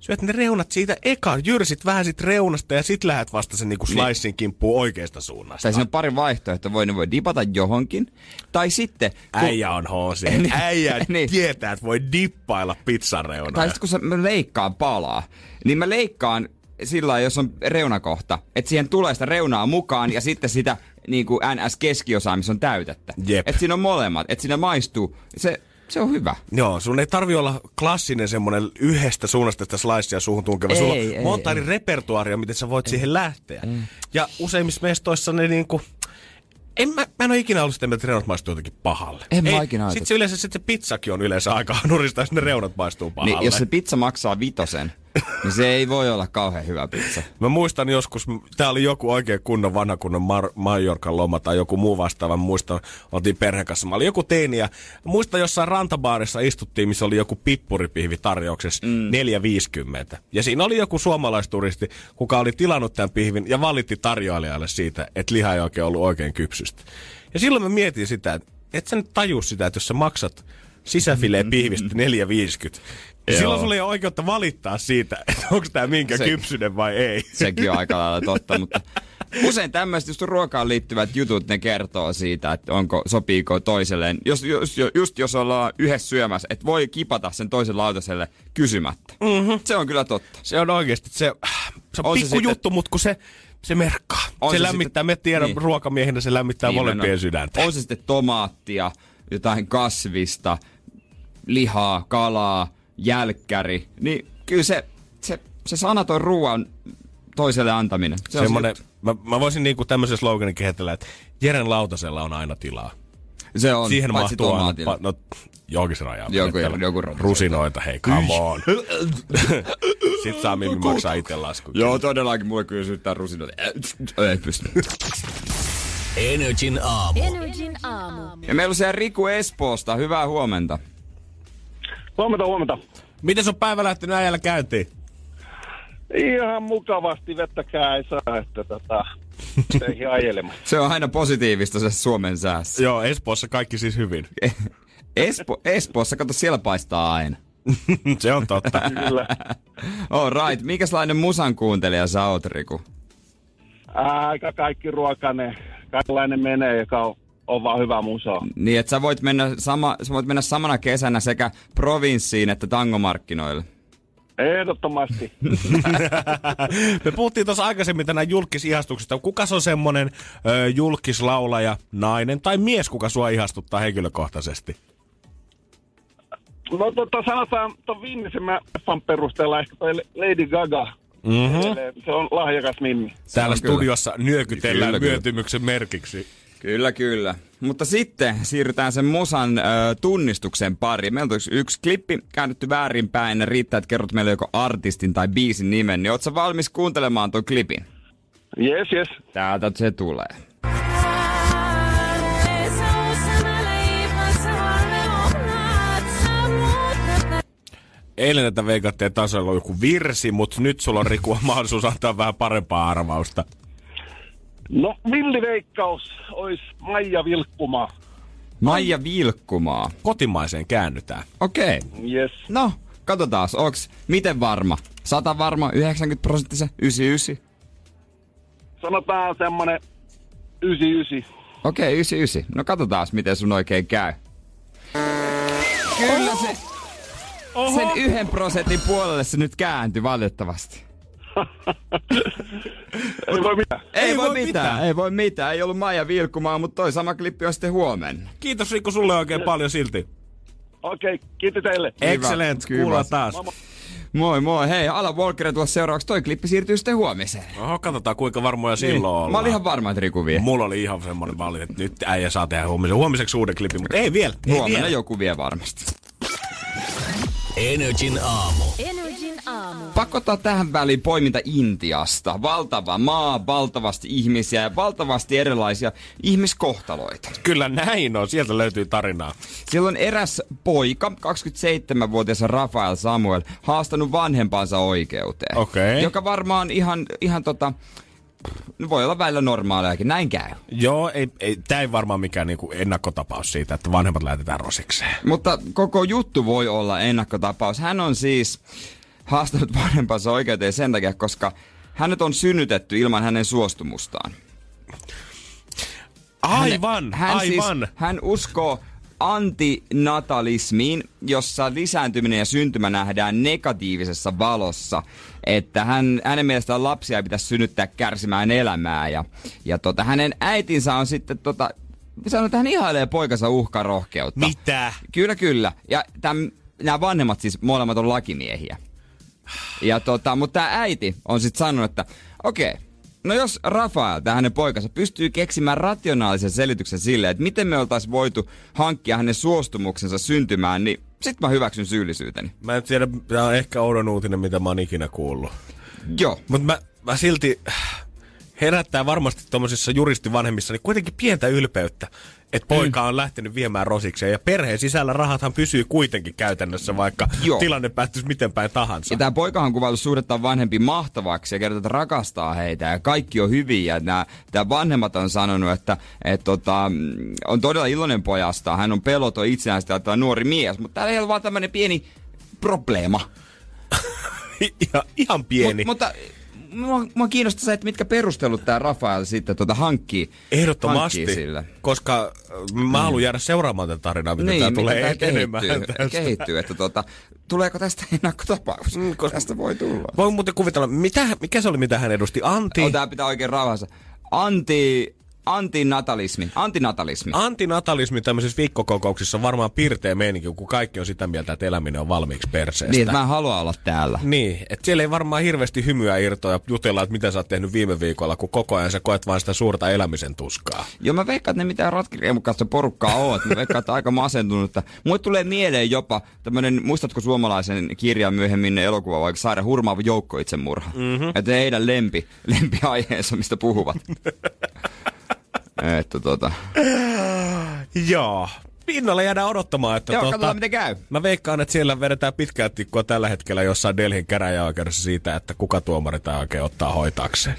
Syöt ne reunat siitä eka, jyrsit vähän sit reunasta ja sit lähdet vasta sen niinku slicein kimppuun oikeasta suunnasta. Tai siinä on pari vaihtoehtoa. Voi, ne voi dipata johonkin. Tai sitten... kun- Äijä on HC. Niin. Äijä Niin. tietää, että voi dippailla pizzan reunaa. Tai sitten kun sä, mä leikkaan palaa, niin mä leikkaan sillä lailla, jos on reunakohta, että siihen tulee sitä reunaa mukaan ja sitten sitä niin kuin NS-keskiosaa, missä on täytettä. Jep. Että siinä on molemmat, että siinä maistuu. Se, se on hyvä. Joo, sun ei tarvi olla klassinen semmonen yhdestä suunnasta sitä slicea suuhun tunkeva. Ei, Sulla on ei, monta ei. eri repertuaaria, miten sä voit siihen lähteä. Ja useimmissa mestoissa ne niinku... En mä, mä en ole ikinä ollut sitä mieltä, että reunat maistuu jotenkin pahalle. En mä Ei, ikinä Sitten se yleensä sit se pizzakin on yleensä aika hanurista, jos ne reunat maistuu pahalle. Niin, jos se pizza maksaa vitosen, niin se ei voi olla kauhean hyvä pizza. Mä muistan joskus, tää oli joku oikein kunnon vanha kunnon Mar- Mallorcan loma tai joku muu vastaava. Mä muistan, oltiin perheen kanssa. Mä olin joku teini ja muistan jossain rantabaarissa istuttiin, missä oli joku pippuripihvi tarjouksessa mm. 4,50. Ja siinä oli joku suomalaisturisti, kuka oli tilannut tämän pihvin ja valitti tarjoilijalle siitä, että liha ei oikein ollut oikein kypsystä. Ja silloin mä mietin sitä, että et sä nyt taju sitä, että jos sä maksat sisäfileen pihvistä 4,50, niin silloin sulla ei ole oikeutta valittaa siitä, että onko tämä minkä Se- kypsynen vai ei. Sekin on aika lailla totta, mutta usein tämmöiset just ruokaan liittyvät jutut, ne kertoo siitä, että onko, sopiiko toiselleen. Jos, jos, just jos ollaan yhdessä syömässä, että voi kipata sen toisen lautaselle kysymättä. Mm-hmm. Se on kyllä totta. Se on oikeasti, se, se on, On se pikku sitten- juttu, mutta kun se, se merkkaa. On se, se lämmittää, sitten- me tiedän niin. ruokamiehenä, se lämmittää Niin, molempien no, sydäntä. On se sitten tomaattia, jotain kasvista, lihaa, kalaa, jälkkäri. Niin kyllä se, se, se sanaton ruoan toiselle antaminen. Se on Semmoinen, se, mä, mä voisin niinku tämmöisen sloganin kehitellä, että Jeren lautasella on aina tilaa. se on, Siihen paitsi mahtuu aina, tomaatilla. pa, no johonkin se rajaa. Joku- joku Rusinoita, hei, come on. Sitten saa Mimmi maksaa itse lasku. Joo, todellakin mulle kyllä syyttää rusinoita. Ei pysty. Energin aamu. Energin aamu. Ja meillä on siellä Riku Espoosta. Hyvää huomenta. Huomenta, huomenta. Miten sun päivä lähtenyt äijällä käyntiin? Ihan mukavasti vettä käysää, että tota. Se on aina positiivista se Suomen säässä. Joo, Espoossa kaikki siis hyvin. Espo, Espoossa, kato, siellä paistaa aina. se on totta. Kyllä. All right. Mikäslainen musan kuuntelija sä oot, Riku? Aika kaikki ruokainen, kaikenlainen menee, joka on, on vaan hyvä musa. Niin, että sä voit, mennä sama, sä voit mennä samana kesänä sekä provinssiin että tangomarkkinoille. Ehdottomasti. Me puhuttiin tuossa aikaisemmin tänään julkisihastuksesta. Kuka se on semmonen ö, julkislaulaja, nainen tai mies, kuka sua ihastuttaa henkilökohtaisesti? No tota, sanotaan tuon viimeisimmän fan perusteella ehkä toi Lady Gaga. Mm-hmm. Se on lahjakas mimmi. Täällä studiossa nyökytellään Kyllä, kyllä. myöntymyksen merkiksi. Kyllä, kyllä. Mutta sitten siirrytään sen musan ö, tunnistuksen pariin. Meillä on yksi, yksi klippi käännetty väärinpäin. Riittää, että kerrot meille joko artistin tai biisin nimen. Niin ootko valmis kuuntelemaan tuon klipin? Yes, yes. Täältä se tulee. Eilen näitä veikattiin, että tasolla on joku virsi, mutta nyt sulla on Riku mahdollisuus antaa vähän parempaa arvausta. No, villiveikkaus olisi Maija Vilkkuma. Maija Vilkkumaa. Kotimaiseen käännytään. Okei. Okay. Yes. No, katsotaan. Onks miten varma? 100 varma, 90 prosenttisen, 99? Sanotaan semmonen 99. Okei, okay, 99. No katsotaan, miten sun oikein käy. Kyllä se... Oho. Sen yhden prosentin puolelle se nyt kääntyi valitettavasti. Ei voi mitään. Ei, ei voi, mitään. mitään, ei voi mitään. Ei ollut Maija Vilkkumaa, mutta toi sama klippi on sitten huomenna. Kiitos Riku sulle oikein paljon silti. Okei, okay, kiitos teille. Excellent, Hyvä. kuullaan taas. Moi moi, hei, Alan Walker tuossa seuraavaksi. Toi klippi siirtyy sitten huomiseen. Oho, katsotaan kuinka varmoja silloin ollaan. Niin. Mä olin ihan varma, että Riku vie. Mulla oli ihan semmoinen valli, että nyt äijä saa tehdä huomisen. Huomiseksi uuden klipin, mutta ei vielä. Ei Huomenna vielä. joku vie varmasti. Energin aamu. Aamu. Pakko ottaa tähän väliin poiminta Intiasta. Valtava maa, valtavasti ihmisiä ja valtavasti erilaisia ihmiskohtaloita. Kyllä näin on, sieltä löytyy tarinaa. Siellä on eräs poika, 27-vuotias Rafael Samuel, haastanut vanhempansa oikeuteen. Okei. Joka varmaan ihan, ihan tota, voi olla välillä normaaliakin, näin käy. Joo, ei, ei, tää ei varmaan mikään niinku ennakkotapaus siitä, että vanhemmat lähetetään rosikseen. Mutta koko juttu voi olla ennakkotapaus. Hän on siis haastanut vanhempansa oikeuteen sen takia, koska hänet on synnytetty ilman hänen suostumustaan. Aivan, hän aivan. Siis, hän uskoo antinatalismiin, jossa lisääntyminen ja syntymä nähdään negatiivisessa valossa. Että hän, hänen mielestään lapsia ei pitäisi synnyttää kärsimään elämää. Ja, ja tota, hänen äitinsä on sitten tota, sanonut, että hän ihailee poikansa uhkarohkeutta. Mitä? Kyllä, kyllä. Ja täm, nämä vanhemmat siis molemmat on lakimiehiä. Ja tota, mutta tämä äiti on sitten sanonut, että okei, okay, No jos Rafael, tämä hänen poikansa, pystyy keksimään rationaalisen selityksen sille, että miten me oltaisiin voitu hankkia hänen suostumuksensa syntymään, niin sit mä hyväksyn syyllisyyteni. Mä en tiedä, tämä on ehkä oudon uutinen, mitä mä oon ikinä kuullut. Joo. Mutta mä, mä silti herättää varmasti tuommoisissa juristivanhemmissa niin kuitenkin pientä ylpeyttä, että poika on lähtenyt viemään rosikseen. Ja perheen sisällä rahathan pysyy kuitenkin käytännössä, vaikka Joo. tilanne päättyisi miten päin tahansa. Ja tämä poikahan on kuvaillut suhdettaan vanhempi mahtavaksi ja kertoo, että rakastaa heitä ja kaikki on hyvin. Ja nämä, tämä vanhemmat on sanonut, että et, tota, on todella iloinen pojasta. Hän on peloton itseään sitä, että on nuori mies. Mutta täällä on vaan tämmöinen pieni probleema. ihan, ihan pieni. Mut, mutta mua, mua kiinnostaa se, että mitkä perustelut tämä Rafael sitten tota hankkii, Ehdottomasti, hankkii sille. koska äh, mä haluan jäädä seuraamaan tätä tarinaa, miten tämä tulee tää etenemään. kehittyy, tästä. kehittyy, että tota, tuleeko tästä ennakkotapaus? Mm, koska- Tästä voi tulla. Voi muuten kuvitella, mitä, mikä se oli, mitä hän edusti? Anti... Oh, tää pitää oikein rauhassa. Anti, antinatalismi. Antinatalismi. Antinatalismi tämmöisissä viikkokokouksissa on varmaan pirteä meininki, kun kaikki on sitä mieltä, että eläminen on valmiiksi perseestä. niin, että mä en halua olla täällä. Niin, että siellä ei varmaan hirveästi hymyä irtoa ja jutella, että mitä sä oot tehnyt viime viikolla, kun koko ajan sä koet vain sitä suurta elämisen tuskaa. Joo, mä veikkaan, että ne mitään ratkiriemukkaista porukkaa on. Mä veikkaan, että aika masentunut. Että mulle tulee mieleen jopa tämmönen, muistatko suomalaisen kirjan myöhemmin elokuva, vaikka Saira Hurmaava joukko itsemurha? Mm-hmm. Että heidän lempi, lempiaiheensa, mistä puhuvat. että tota... Joo. Pinnalla jäädään odottamaan, että Joo, tota, katsotaan miten käy. Mä veikkaan, että siellä vedetään pitkää tikkua tällä hetkellä jossain Delhin käräjäoikeudessa siitä, että kuka tuomari tämä oikein ottaa hoitaakseen.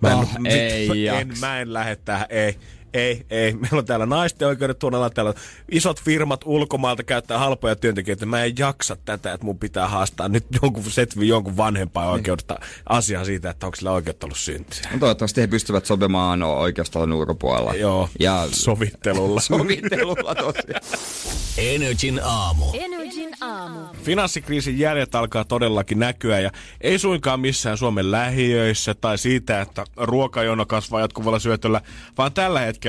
Mä en, Ah, ei en, mä en lähde tähän, ei. Ei, ei. Meillä on täällä naisten oikeudet, tuolla täällä isot firmat ulkomailta käyttää halpoja työntekijöitä. Mä en jaksa tätä, että mun pitää haastaa nyt jonkun setvi jonkun vanhempaa oikeudesta asiaa siitä, että onko sillä oikeutta ollut syntyä. No, toivottavasti he pystyvät sopimaan oikeustalon ulkopuolella. Joo, Ja sovittelulla. sovittelulla tosiaan. Energin aamu. Energin aamu. Finanssikriisin jäljet alkaa todellakin näkyä ja ei suinkaan missään Suomen lähiöissä tai siitä, että ruokajono kasvaa jatkuvalla syötöllä, vaan tällä hetkellä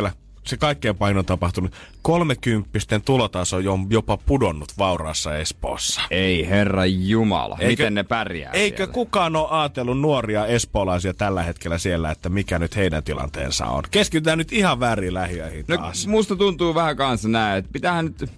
se kaikkein pahin on tapahtunut. Kolmekymppisten tulotaso on jopa pudonnut vauraassa Espoossa. Ei herra Jumala, Eikö- miten ne pärjää Eikö siellä? kukaan ole ajatellut nuoria espoolaisia tällä hetkellä siellä, että mikä nyt heidän tilanteensa on? Keskitytään nyt ihan väärin lähiöihin No, taas. musta tuntuu vähän kanssa näin, että pitäähän nyt,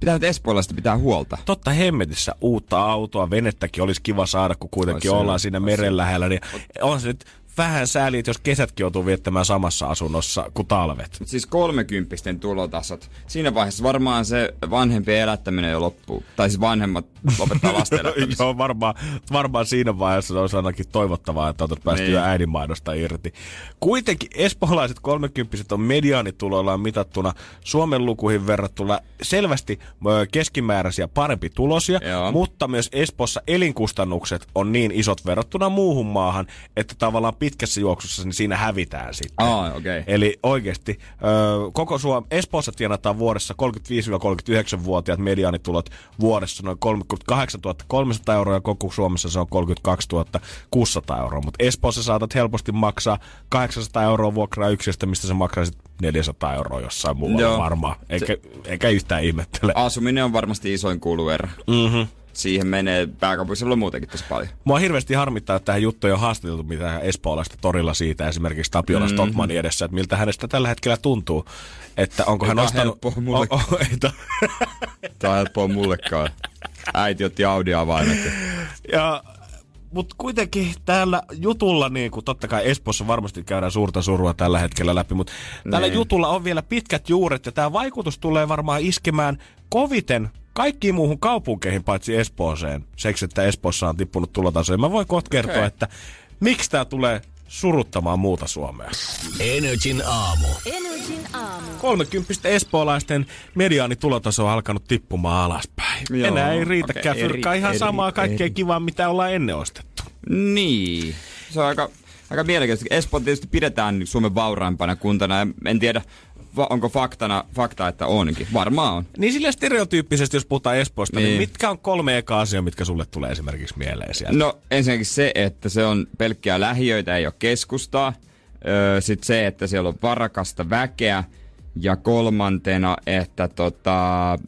pitää nyt Espoolaista pitää huolta. Totta hemmetissä uutta autoa, venettäkin olisi kiva saada, kun kuitenkin Ois se, ollaan siinä meren se. lähellä. Niin on se nyt vähän sääli, että jos kesätkin joutuu viettämään samassa asunnossa kuin talvet. Siis kolmekymppisten tulotasot. Siinä vaiheessa varmaan se vanhempien elättäminen jo loppuu. Tai siis vanhemmat lopettaa lasten. Joo, varmaan, varmaan siinä vaiheessa se olisi ainakin toivottavaa, että otat päästy Niin. jo äidinmaidosta irti. Kuitenkin espoolaiset kolmekymppiset on mediaanituloillaan mitattuna Suomen lukuihin verrattuna selvästi keskimääräisiä parempi tulosia, Joo. mutta myös Espoossa elinkustannukset on niin isot verrattuna muuhun maahan, että tavallaan pitkässä juoksussa niin siinä hävitään sitten. Aa, okei. Eli oikeasti ö, koko Suom- Espoossa tienataan vuodessa 35-39-vuotiaat mediaanitulot vuodessa noin 38 300 euroa ja koko Suomessa se on 32 600 euroa. Mutta Espoossa saatat helposti maksaa 800 euroa vuokraa yksiöstä, mistä sä maksaisit 400 euroa jossain muualla Joo. varmaan. Eikä, eikä yhtään ihmettele. Asuminen on varmasti isoin kuluerä. Mm-hmm. Siihen menee pääkaupunkiseudulla muutenkin tosi paljon. Mua hirveästi harmittaa, että tähän juttuun ei ole haastateltu mitään espoolaista torilla siitä esimerkiksi Tapiola Mhm. mm-hmm. Stockmanin edessä, että miltä hänestä tällä hetkellä tuntuu. Että onko hän tää on ostanut... helppoa mulle. O, o, ei, Tämä on helppoa mullekaan. Äiti otti Audi-avaimet. ja- ja, mutta kuitenkin täällä jutulla, niin kuin totta kai Espoossa varmasti käydään suurta surua tällä hetkellä läpi, mutta tällä Niin. jutulla on vielä pitkät juuret ja tämä vaikutus tulee varmaan iskemään koviten kaikkiin muuhun kaupunkeihin paitsi Espooseen. Seksi, että Espoossa on tippunut tulotaso. Ja mä voin kohta kertoa, Okei. että miksi tämä tulee suruttamaan muuta Suomea. Energin aamu. Energin aamu. 30 espoolaisten mediaanitulotaso on alkanut tippumaan alaspäin. Joo, Enää ei riitäkään okei, ei fyrkkaa ihan ei samaa kaikkea kivaa, mitä ollaan ennen ostettu. Niin. Se on aika, aika mielenkiintoista. Espoo tietysti pidetään Suomen vauraimpana kuntana. En tiedä, onko faktana, fakta, että onkin. Varmaan on. Niin sillä stereotyyppisesti, jos puhutaan Espoosta, niin. Niin. mitkä on kolme eka asiaa, mitkä sulle tulee esimerkiksi mieleen sieltä? No ensinnäkin se, että se on pelkkiä lähiöitä, ei ole keskustaa. Öö, Sitten se, että siellä on varakasta väkeä. Ja kolmantena, että tota,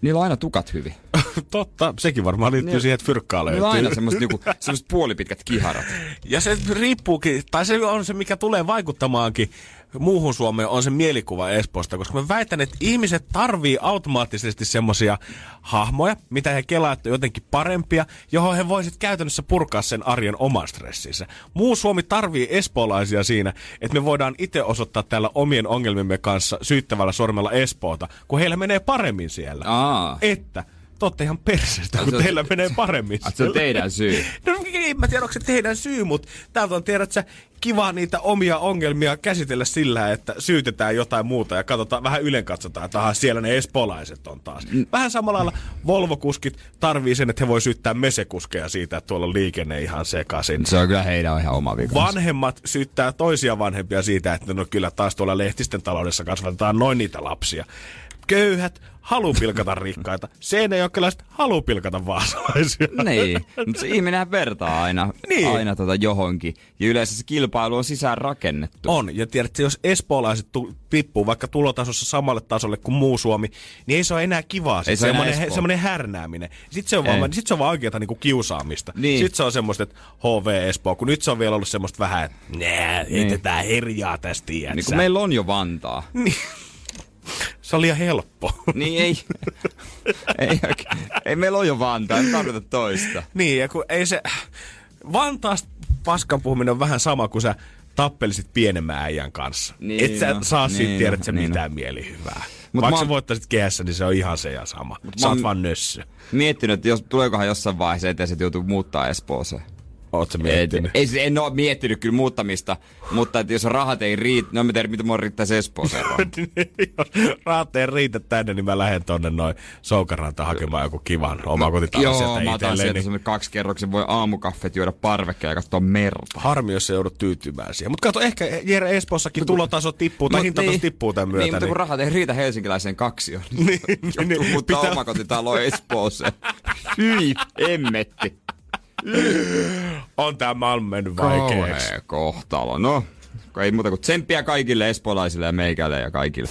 niillä on aina tukat hyvin. Totta, sekin varmaan liittyy Niin. siihen, että fyrkkaa Niillä on löytyy. aina semmoiset, niinku, puolipitkät kiharat. Ja se riippuukin, tai se on se, mikä tulee vaikuttamaankin muuhun Suomeen, on se mielikuva Espoosta. Koska mä väitän, että ihmiset tarvii automaattisesti semmosia hahmoja, mitä he kelaa, että on jotenkin parempia, johon he voisit käytännössä purkaa sen arjen oman stressinsä. Muu Suomi tarvii espoolaisia siinä, että me voidaan itse osoittaa täällä omien ongelmimme kanssa syyttävällä sormella Espoota, kun heillä menee paremmin siellä. Aa. Että te ootte ihan perseestä, kun teillä menee paremmin. Se on teidän syy. No ei mä tiedä, onko se teidän syy, mutta täältä on tiedät sä kiva niitä omia ongelmia käsitellä sillä, että syytetään jotain muuta ja katsotaan, vähän ylen katsotaan, että aha, siellä ne espolaiset on taas. Vähän samalla lailla Volvo-kuskit tarvii sen, että he voi syyttää mesekuskeja siitä, että tuolla on liikenne ihan sekaisin. Se on kyllä heidän ihan oma vika. Vanhemmat syyttää toisia vanhempia siitä, että no kyllä taas tuolla lehtisten taloudessa kasvatetaan noin niitä lapsia. Köyhät haluu pilkata rikkaita. Seinäjokkelaiset haluu pilkata vaasalaisia. Niin, mutta se ihminenhän vertaa aina, Niin. aina tota johonkin. Ja yleensä se kilpailu on sisään rakennettu. On, ja tiedätkö, jos espoolaiset tippuu vaikka tulotasossa samalle tasolle kuin muu Suomi, niin ei se ole enää kivaa. Sit Ei se semmoinen, semmoinen härnääminen. Sitten se on, vaan, sit se on vaan oikeata niinku kiusaamista. Niin. Sitten se on semmoista, että HV Espoo, kun nyt se on vielä ollut semmoista vähän, että nää, heitetään herjaa tästä, tiedätkö Niin kun meillä on jo Vantaa. Se on liian helppo. Niin ei, ei, oikein. ei meillä ole jo Vantaa, ei tarvita toista. niin, ja kun ei se... Vantaasta paskan puhuminen on vähän sama kuin sä tappelisit pienemmän äijän kanssa. Niin Et sä no, saa siitä niin tiedä, no, että se niin mitään mielihyvää. Mut Vaikka mä sä voittaisit kehässä, niin se on ihan se ja sama. mä Sä oot vaan nössö. Miettinyt, että jos tuleekohan jossain vaiheessa eteen, että joutuu muuttaa Espooseen. Oot sä Ei, miettinyt? ei, se- en ole miettinyt kyllä muuttamista, mutta että jos rahat ei riitä, no mä tiedän, mitä mua riittäisi Espooseen. Jos rahat ei riitä tänne, niin mä lähden tonne noin Soukaranta hakemaan joku kivan omakotitalon Joo, sieltä mä otan sieltä semmoinen kaksi kerroksen, voi aamukaffet juoda parvekkeen ja katsoa merta. Harmi, jos se joudut tyytymään siihen. Mutta kato, ehkä Jere Espoossakin tulotaso tippuu, tai hintataso tippuu tämän myötä. Niin, mutta kun rahat ei riitä helsinkiläiseen kaksioon, niin, Niin, joutuu niin, muuttaa pitää- omakotitalo Espooseen. Hyi, emmetti. On tää maailma mennyt vaikeaksi. Kauhea kohtalo. No, kun ei muuta kuin tsemppiä kaikille espoolaisille ja meikälle ja kaikille.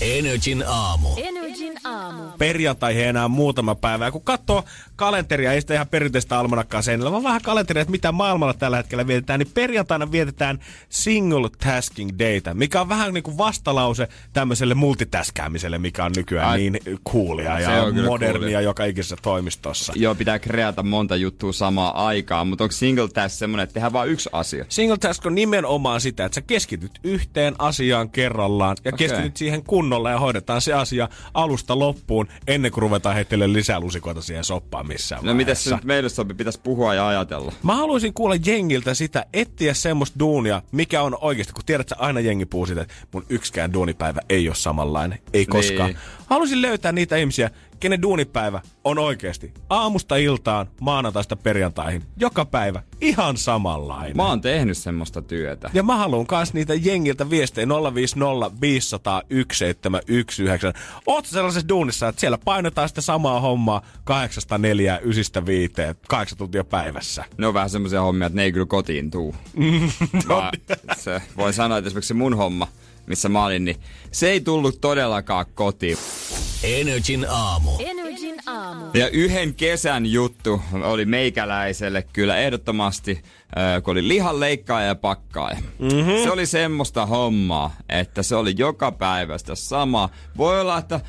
Energin aamu. Energin aamu. perjantaihin enää muutama päivä. Ja kun katsoo kalenteria, ei sitä ihan perinteistä almanakkaa seinällä, vaan vähän kalenteria, että mitä maailmalla tällä hetkellä vietetään, niin perjantaina vietetään single tasking dayta, mikä on vähän niin kuin vastalause tämmöiselle multitaskäämiselle, mikä on nykyään Ai, niin coolia ja modernia coolia. joka ikisessä toimistossa. Joo, pitää kreata monta juttua samaan aikaan, mutta onko single tässä semmonen, että tehdään vain yksi asia? Single task on nimenomaan sitä, että sä keskityt yhteen asiaan kerrallaan ja Okei. keskityt siihen kunnolla ja hoidetaan se asia alusta loppuun ennen kuin ruvetaan heittelemään lisää lusikoita siihen soppaan missään No mitäs se nyt meille sopii, pitäisi puhua ja ajatella. Mä haluaisin kuulla jengiltä sitä, etsiä semmoista duunia, mikä on oikeasti, kun tiedät, että aina jengi puhuu siitä, että mun yksikään duunipäivä ei ole samanlainen, ei koskaan. Niin. Haluaisin löytää niitä ihmisiä, kenen duunipäivä on oikeasti aamusta iltaan, maanantaista perjantaihin, joka päivä ihan samanlainen. Mä oon tehnyt semmoista työtä. Ja mä haluan kans niitä jengiltä viestejä 050 500 1719. Oot sellaisessa duunissa, että siellä painetaan sitä samaa hommaa 804 9 5 8 tuntia päivässä. Ne on vähän semmoisia hommia, että ne ei kyllä kotiin tuu. Mä, se, voin sanoa, että esimerkiksi se mun homma, missä mä olin, niin se ei tullut todellakaan kotiin. Energin aamu. Energin aamu. Ja yhden kesän juttu oli meikäläiselle kyllä ehdottomasti, äh, kun oli lihanleikkaaja ja pakkaaja. Mm-hmm. Se oli semmoista hommaa, että se oli joka päivä sitä samaa. Voi olla, että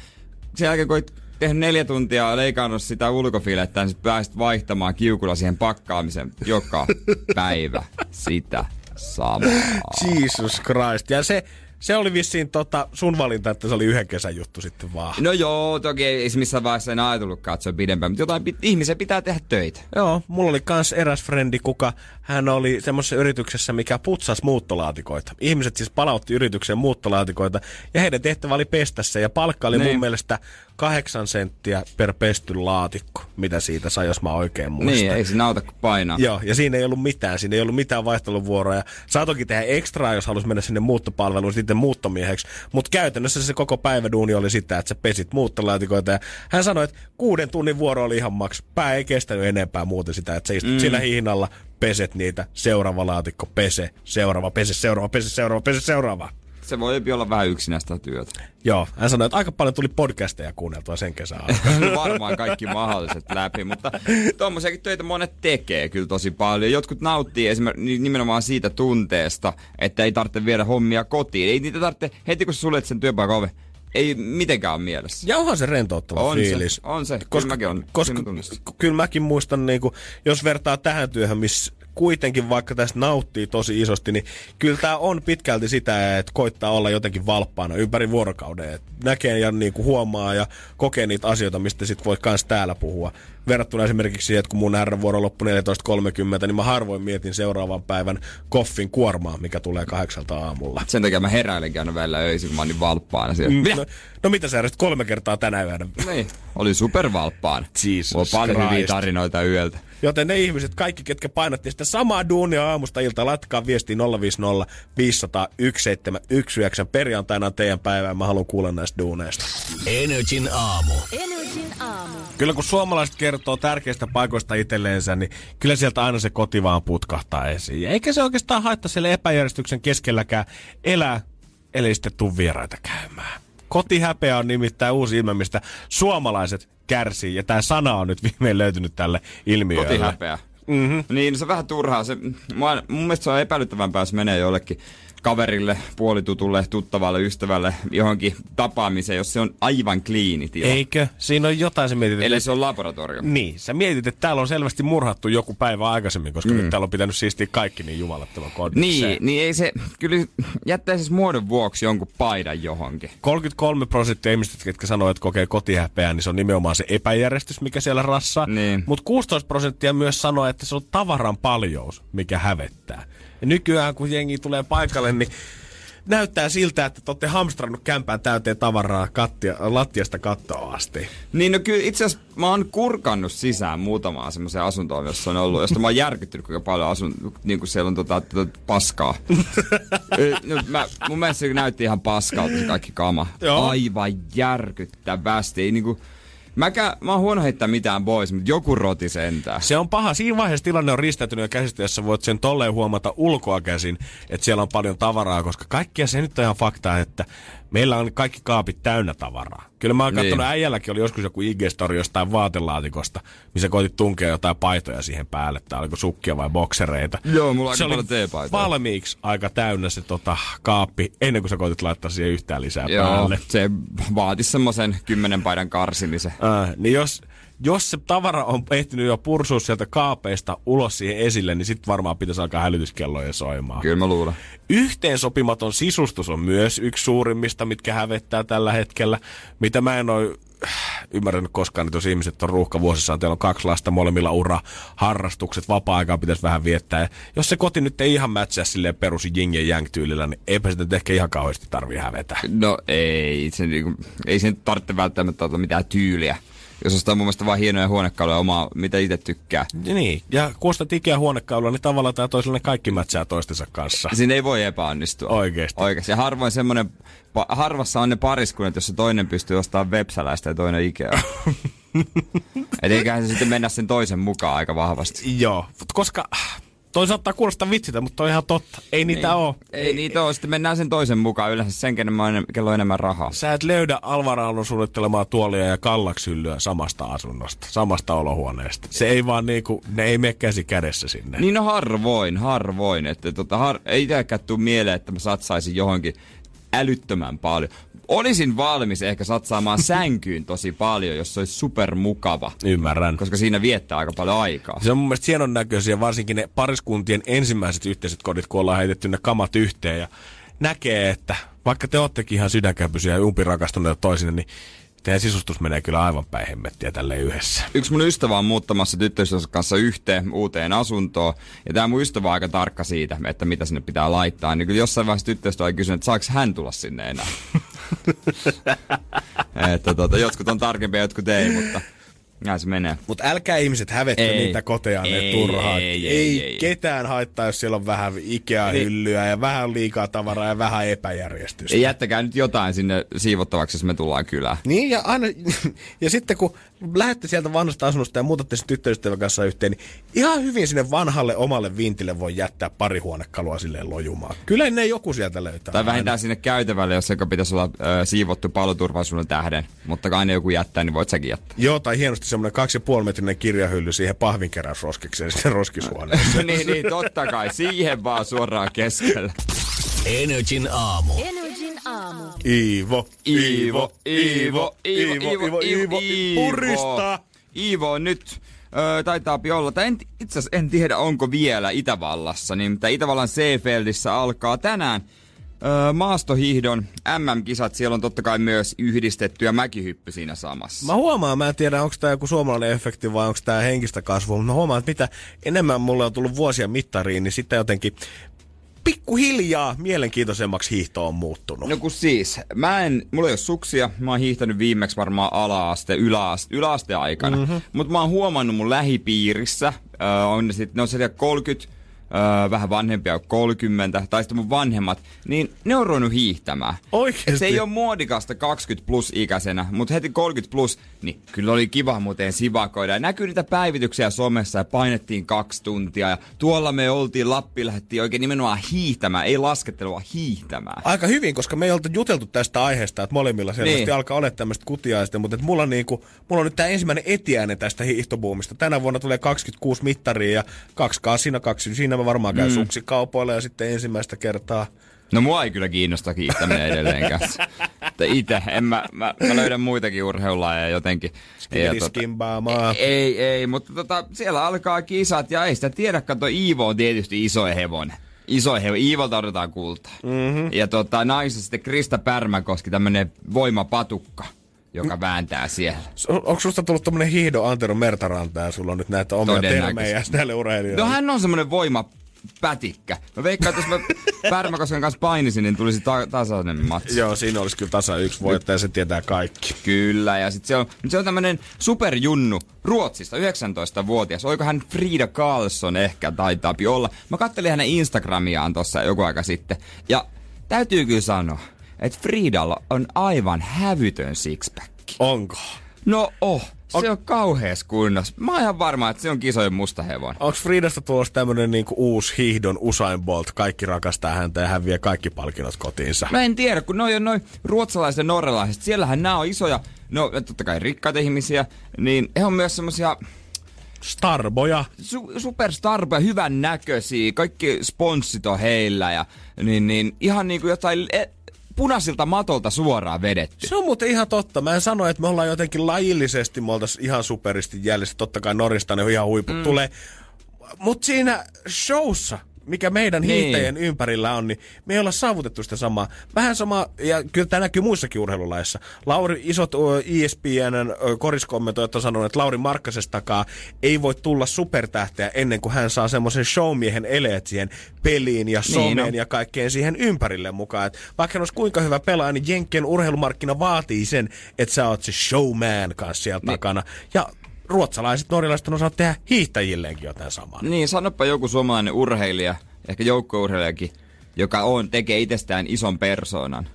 sen jälkeen kun tehnyt neljä tuntia leikannut sitä ulkofilettä, niin sit pääsit vaihtamaan kiukulla siihen pakkaamisen joka päivä sitä samaa. Jesus Christ. Ja se, se oli vissiin tota sun valinta, että se oli yhden kesän juttu sitten vaan. No joo, toki ei missään vaiheessa enää ajatellutkaan, että se on pidempään, mutta jotain, pit- ihmisen pitää tehdä töitä. Joo, mulla oli kans eräs frendi, kuka hän oli semmoisessa yrityksessä, mikä putsasi muuttolaatikoita. Ihmiset siis palautti yritykseen muuttolaatikoita ja heidän tehtävä oli pestä se ja palkka oli Niin. mun mielestä kahdeksan senttiä per pesty laatikko, mitä siitä sai, jos mä oikein muistan. Niin, ei se auta kuin painaa. Joo, ja siinä ei ollut mitään, siinä ei ollut mitään vaihteluvuoroja. Saa toki tehdä ekstraa, jos halusi mennä sinne muuttopalveluun, sitten muuttomieheksi. Mutta käytännössä se koko päiväduuni oli sitä, että sä pesit muuttolaatikoita. Ja hän sanoi, että kuuden tunnin vuoro oli ihan maks. Pää ei kestänyt enempää muuten sitä, että sä istut mm. siinä hihnalla, peset niitä, seuraava laatikko, pese, seuraava, pese, seuraava, pese, seuraava, pese, seuraava. Se voi olla vähän yksinäistä työtä. Joo, hän sanoi, että aika paljon tuli podcasteja kuunneltua sen kesän aikana. Varmaan kaikki mahdolliset läpi, mutta tuommoisiakin töitä monet tekee kyllä tosi paljon. Jotkut nauttii esimerkiksi nimenomaan siitä tunteesta, että ei tarvitse viedä hommia kotiin. Ei niitä tarvitse, heti kun sä suljet sen työpaikan ove, ei mitenkään ole mielessä. Ja onhan se rentouttava On fiilis. se, on se. Kyllä Koska, mäkin on koska, kyllä mäkin muistan, niin kuin, jos vertaa tähän työhön, missä kuitenkin vaikka tästä nauttii tosi isosti, niin kyllä tämä on pitkälti sitä, että koittaa olla jotenkin valppaana ympäri vuorokauden. Et näkee ja niin kuin huomaa ja kokee niitä asioita, mistä sit voi kans täällä puhua. Verrattuna esimerkiksi siihen, että kun mun R-vuoro loppui 14.30, niin mä harvoin mietin seuraavan päivän koffin kuormaa, mikä tulee kahdeksalta aamulla. Sen takia mä heräilenkin aina välillä öisin, kun mä oon niin valppaana siellä. Mm? No, no mitä sä kolme kertaa tänä yönä? Niin, oli supervalppaan. Jesus Mulla on paljon hyviä tarinoita yöltä. Joten ne ihmiset, kaikki ketkä painatti sitä samaa duunia aamusta ilta, laittakaa viestiä 050 500 1719. Perjantaina on teidän päivää, mä haluan kuulla näistä duuneista. Energin aamu. Energin aamu. Kyllä kun suomalaiset kertoo tärkeistä paikoista itselleensä, niin kyllä sieltä aina se koti vaan putkahtaa esiin. Eikä se oikeastaan haittaa siellä epäjärjestyksen keskelläkään elää, eli sitten tuu vieraita käymään. Kotihäpeä on nimittäin uusi ilme, mistä suomalaiset kärsii, ja tämä sana on nyt viimein löytynyt tälle ilmiölle. Kotihäpeä. Mm-hmm. Niin, se on vähän turhaa. Se, mua, mun mielestä se on epäilyttävämpää, jos menee jollekin kaverille, puolitutulle, tuttavalle, ystävälle, johonkin tapaamiseen, jos se on aivan kliini tila. Eikö? Siinä on jotain se mietit. Eli se on laboratorio. Niin, sä mietit, että täällä on selvästi murhattu joku päivä aikaisemmin, koska mm. nyt täällä on pitänyt siistiä kaikki niin jumalattoman kodikseen. Niin, niin ei se, kyllä jättäisi siis muodon vuoksi jonkun paidan johonkin. 33 prosenttia ihmisistä, jotka sanoo, että kokee kotihäpeää, niin se on nimenomaan se epäjärjestys, mikä siellä rassaa. Niin. Mutta 16 prosenttia myös sanoo, että se on tavaran paljous, mikä hävettää. Ja nykyään, kun jengi tulee paikalle, niin näyttää siltä, että te olette hamstrannut kämpään täyteen tavaraa kattia, lattiasta kattoa asti. Niin no kyllä itse asiassa mä oon kurkannut sisään muutamaa semmoiseen asuntoon, jossa on ollut, josta mä oon järkyttynyt kuinka paljon asun, niin kuin siellä on tota, tota paskaa. No, mä, mun mielestä se näytti ihan paskalta se kaikki kama. Joo. Aivan järkyttävästi. Ei niinku, mäkään, mä oon huono heittää mitään pois, mutta joku roti sentään. Se on paha. Siinä vaiheessa tilanne on ristäytynyt ja käsistä, jossa voit sen tolleen huomata ulkoa käsin, että siellä on paljon tavaraa, koska kaikkia se nyt on ihan faktaa, että meillä on kaikki kaapit täynnä tavaraa. Kyllä mä oon Niin. katsonut, äijälläkin oli joskus joku IG-story jostain vaatelaatikosta, missä koitit tunkea jotain paitoja siihen päälle, tai oliko sukkia vai boksereita. Joo, mulla on se aika paljon teepaitoja. valmiiksi aika täynnä se tota, kaappi, ennen kuin sä koitit laittaa siihen yhtään lisää Joo, päälle. se vaati semmoisen kymmenen paidan karsimisen. Äh, niin jos, jos se tavara on ehtinyt jo pursua sieltä kaapeista ulos siihen esille, niin sitten varmaan pitäisi alkaa hälytyskelloja soimaan. Kyllä mä luulen. Yhteensopimaton sisustus on myös yksi suurimmista, mitkä hävettää tällä hetkellä. Mitä mä en ole ymmärtänyt koskaan, että jos ihmiset on ruuhkavuosissaan, teillä on kaksi lasta, molemmilla ura, harrastukset, vapaa-aikaa pitäisi vähän viettää. Ja jos se koti nyt ei ihan mätsää silleen perus jing ja jang tyylillä, niin eipä sitä nyt ehkä ihan kauheasti tarvii hävetä. No ei, se, niinku, ei sen tarvitse välttämättä olla mitään tyyliä. Jos ostaa mun mielestä vaan hienoja huonekaluja omaa, mitä itse tykkää. Niin, ja kun ostat Ikea huonekaulua, niin tavallaan tai toisella ne kaikki mätsää toistensa kanssa. Siinä ei voi epäonnistua. Oikeesti. Oikeasti. Ja harvoin semmoinen, harvassa on ne pariskunnat, jossa toinen pystyy ostamaan Vepsäläistä ja toinen Ikea. Et eiköhän se sitten mennä sen toisen mukaan aika vahvasti. Joo, koska toi saattaa kuulostaa vitsitä, mutta toi on ihan totta. Ei niitä Ei- oo. Ei niitä ole. Sitten mennään sen toisen mukaan. Yleensä sen, kenen mä oon, kello on enemmän rahaa. Sä et löydä Alvaraallon suunnittelemaa tuolia ja kallaksyllyä samasta asunnosta, samasta olohuoneesta. Se ei vaan niinku, ne ei mene käsi kädessä sinne. Niin no harvoin, harvoin. Että tota, har- ei itsekään tule mieleen, että mä satsaisin johonkin älyttömän paljon. Olisin valmis ehkä satsaamaan sänkyyn tosi paljon, jos se olisi supermukava. Ymmärrän. Koska siinä viettää aika paljon aikaa. Se on mun mielestä hienon näköisiä, varsinkin ne pariskuntien ensimmäiset yhteiset kodit, kun ollaan heitetty ne kamat yhteen ja näkee, että vaikka te oottekin ihan sydänkäpysiä ja umpirakastuneita toisille, niin teidän sisustus menee kyllä aivan päin hemmettiä tälle yhdessä. Yksi mun ystävä on muuttamassa tyttöystävänsä kanssa yhteen uuteen asuntoon. Ja tämä mun ystävä on aika tarkka siitä, että mitä sinne pitää laittaa. Niin kyllä jossain vaiheessa tyttöystävä oli kysynyt, että saako hän tulla sinne enää. että tota, jotkut on tarkempia, jotkut ei, mutta näin se menee. Mutta älkää ihmiset hävetkö Ei. niitä koteja ne turhaan. ei, Ei, ei, ei, ketään haittaa, jos siellä on vähän Ikea-hyllyä ja vähän liikaa tavaraa ja vähän epäjärjestystä. Jättäkää nyt jotain sinne siivottavaksi, jos me tullaan kylään. Niin, ja, aina, ja sitten kun lähdette sieltä vanhasta asunnosta ja muutatte sen tyttöystävän kanssa yhteen, niin ihan hyvin sinne vanhalle omalle vintille voi jättää pari huonekalua silleen lojumaan. Kyllä ne joku sieltä löytää. Tai vähintään sinne käytävälle, jos joka pitäisi olla ö, siivottu paloturvallisuuden tähden. Mutta kun aina joku jättää, niin voit säkin jättää. Joo, tai hienosti semmoinen 2,5 metrinen kirjahylly siihen pahvinkeräysroskikseen sinne roskishuoneeseen. niin, niin, totta kai. Siihen vaan suoraan keskellä. Energin aamu. Energin aamu. Iivo, Iivo, Iivo, Iivo, Iivo, Iivo, Iivo. Purista! Iivo nyt ö, taitaa olla, tai en, itse asiassa en tiedä onko vielä Itävallassa, niin mitä Itävallan Seefeldissä alkaa tänään ö, maastohiihdon MM-kisat. Siellä on totta kai myös yhdistetty ja mäkihyppy siinä samassa. Mä huomaan, mä en tiedä onko tämä joku suomalainen efekti vai onko tämä henkistä kasvua, mutta mä huomaan, että mitä enemmän mulle on tullut vuosia mittariin, niin sitten jotenkin pikkuhiljaa mielenkiintoisemmaksi hiihto on muuttunut. No kun siis, mä en, mulla ei ole suksia, mä oon hiihtänyt viimeksi varmaan ala-aste, yläaste, yläaste aikana. Mm-hmm. Mutta mä oon huomannut mun lähipiirissä, äh, on ne, sit, ne on siellä 30, äh, vähän vanhempia kuin 30, tai sitten mun vanhemmat, niin ne on ruvennut hiihtämään. Oikeesti? Et se ei ole muodikasta 20 plus ikäisenä, mutta heti 30 plus, niin kyllä oli kiva muuten sivakoida. Ja näkyy niitä päivityksiä somessa ja painettiin kaksi tuntia. Ja tuolla me oltiin, Lappi lähdettiin oikein nimenomaan hiihtämään, ei laskettelua, hiihtämään. Aika hyvin, koska me ei oltu juteltu tästä aiheesta, että molemmilla selvästi Niin. alkaa olla tämmöistä kutiaista, mutta et mulla, on niinku, mulla on nyt tämä ensimmäinen etiäinen tästä hiihtobuumista. Tänä vuonna tulee 26 mittaria ja kaksi kasina, kaksi siinä mä varmaan käyn mm. suksikaupoilla ja sitten ensimmäistä kertaa. No mua ei kyllä kiinnosta kiittäminen edelleenkään. Että itse, en mä, mä, mä löydän muitakin urheilulajeja jotenkin. Ja tota, Skimbaamaa. ei, ei, mutta tota, siellä alkaa kisat ja ei sitä tiedä, kato Iivo on tietysti iso hevonen. Iso hevonen, Iivolta odotetaan kultaa. Mm-hmm. Ja tota, naisessa sitten Krista Pärmäkoski, tämmönen voimapatukka, joka vääntää siellä. On- Onko susta tullut tämmönen hiihdo Antero Mertaranta ja sulla on nyt näitä omia termejä näille urheilijoille? No hän on semmonen voimapätikkä. Mä veikkaan, että jos mä Pärmäkosken kanssa painisin, niin tulisi ta- tasainen matsi. Joo, siinä olisi kyllä tasa yksi voittaja, se tietää kaikki. Kyllä, ja sitten se on, se on tämmönen superjunnu Ruotsista, 19-vuotias. Oiko hän Frida Karlsson ehkä taitaa olla. Mä kattelin hänen Instagramiaan tossa joku aika sitten. Ja täytyy kyllä sanoa, että Fridalla on aivan hävytön sixpack. Onko? No oh, se on kauheas kunnossa. Mä oon ihan varma, että se on kisojen musta hevonen. Onko Fridasta tulossa tämmönen niinku uusi hiihdon Usain Bolt? Kaikki rakastaa häntä ja hän vie kaikki palkinnot kotiinsa. Mä en tiedä, kun noi on noin ruotsalaiset ja norjalaiset. Siellähän nämä on isoja, no totta kai rikkaita ihmisiä, niin he on myös semmosia Starboja. su- superstarboja, hyvän näköisiä, kaikki sponssit on heillä ja niin, niin ihan niinku jotain punaisilta matolta suoraan vedetty. Se on muuten ihan totta. Mä en sano, että me ollaan jotenkin lajillisesti, me ihan superisti jäljessä. Totta kai Norista ne on ihan huiput mm. tulee. Mutta siinä showssa, mikä meidän Niin. niin. hiihtäjien ympärillä on, niin me ei olla saavutettu sitä samaa. Vähän sama, ja kyllä tämä näkyy muissakin urheilulaissa. Lauri, isot ESPNn koriskommentoijat on sanonut, että Lauri Markkasestakaan ei voi tulla supertähteä ennen kuin hän saa semmoisen showmiehen eleet siihen peliin ja someen Niin on. ja kaikkeen siihen ympärille mukaan. Et vaikka hän olisi kuinka hyvä pelaaja, niin Jenkkien urheilumarkkina vaatii sen, että sä oot se showman kanssa sieltä Niin. takana. Ja ruotsalaiset, norjalaiset on osannut tehdä hiihtäjilleenkin jotain samaa. Niin, sanoppa joku suomalainen urheilija, ehkä joukkueurheilijakin, joka on, tekee itsestään ison persoonan.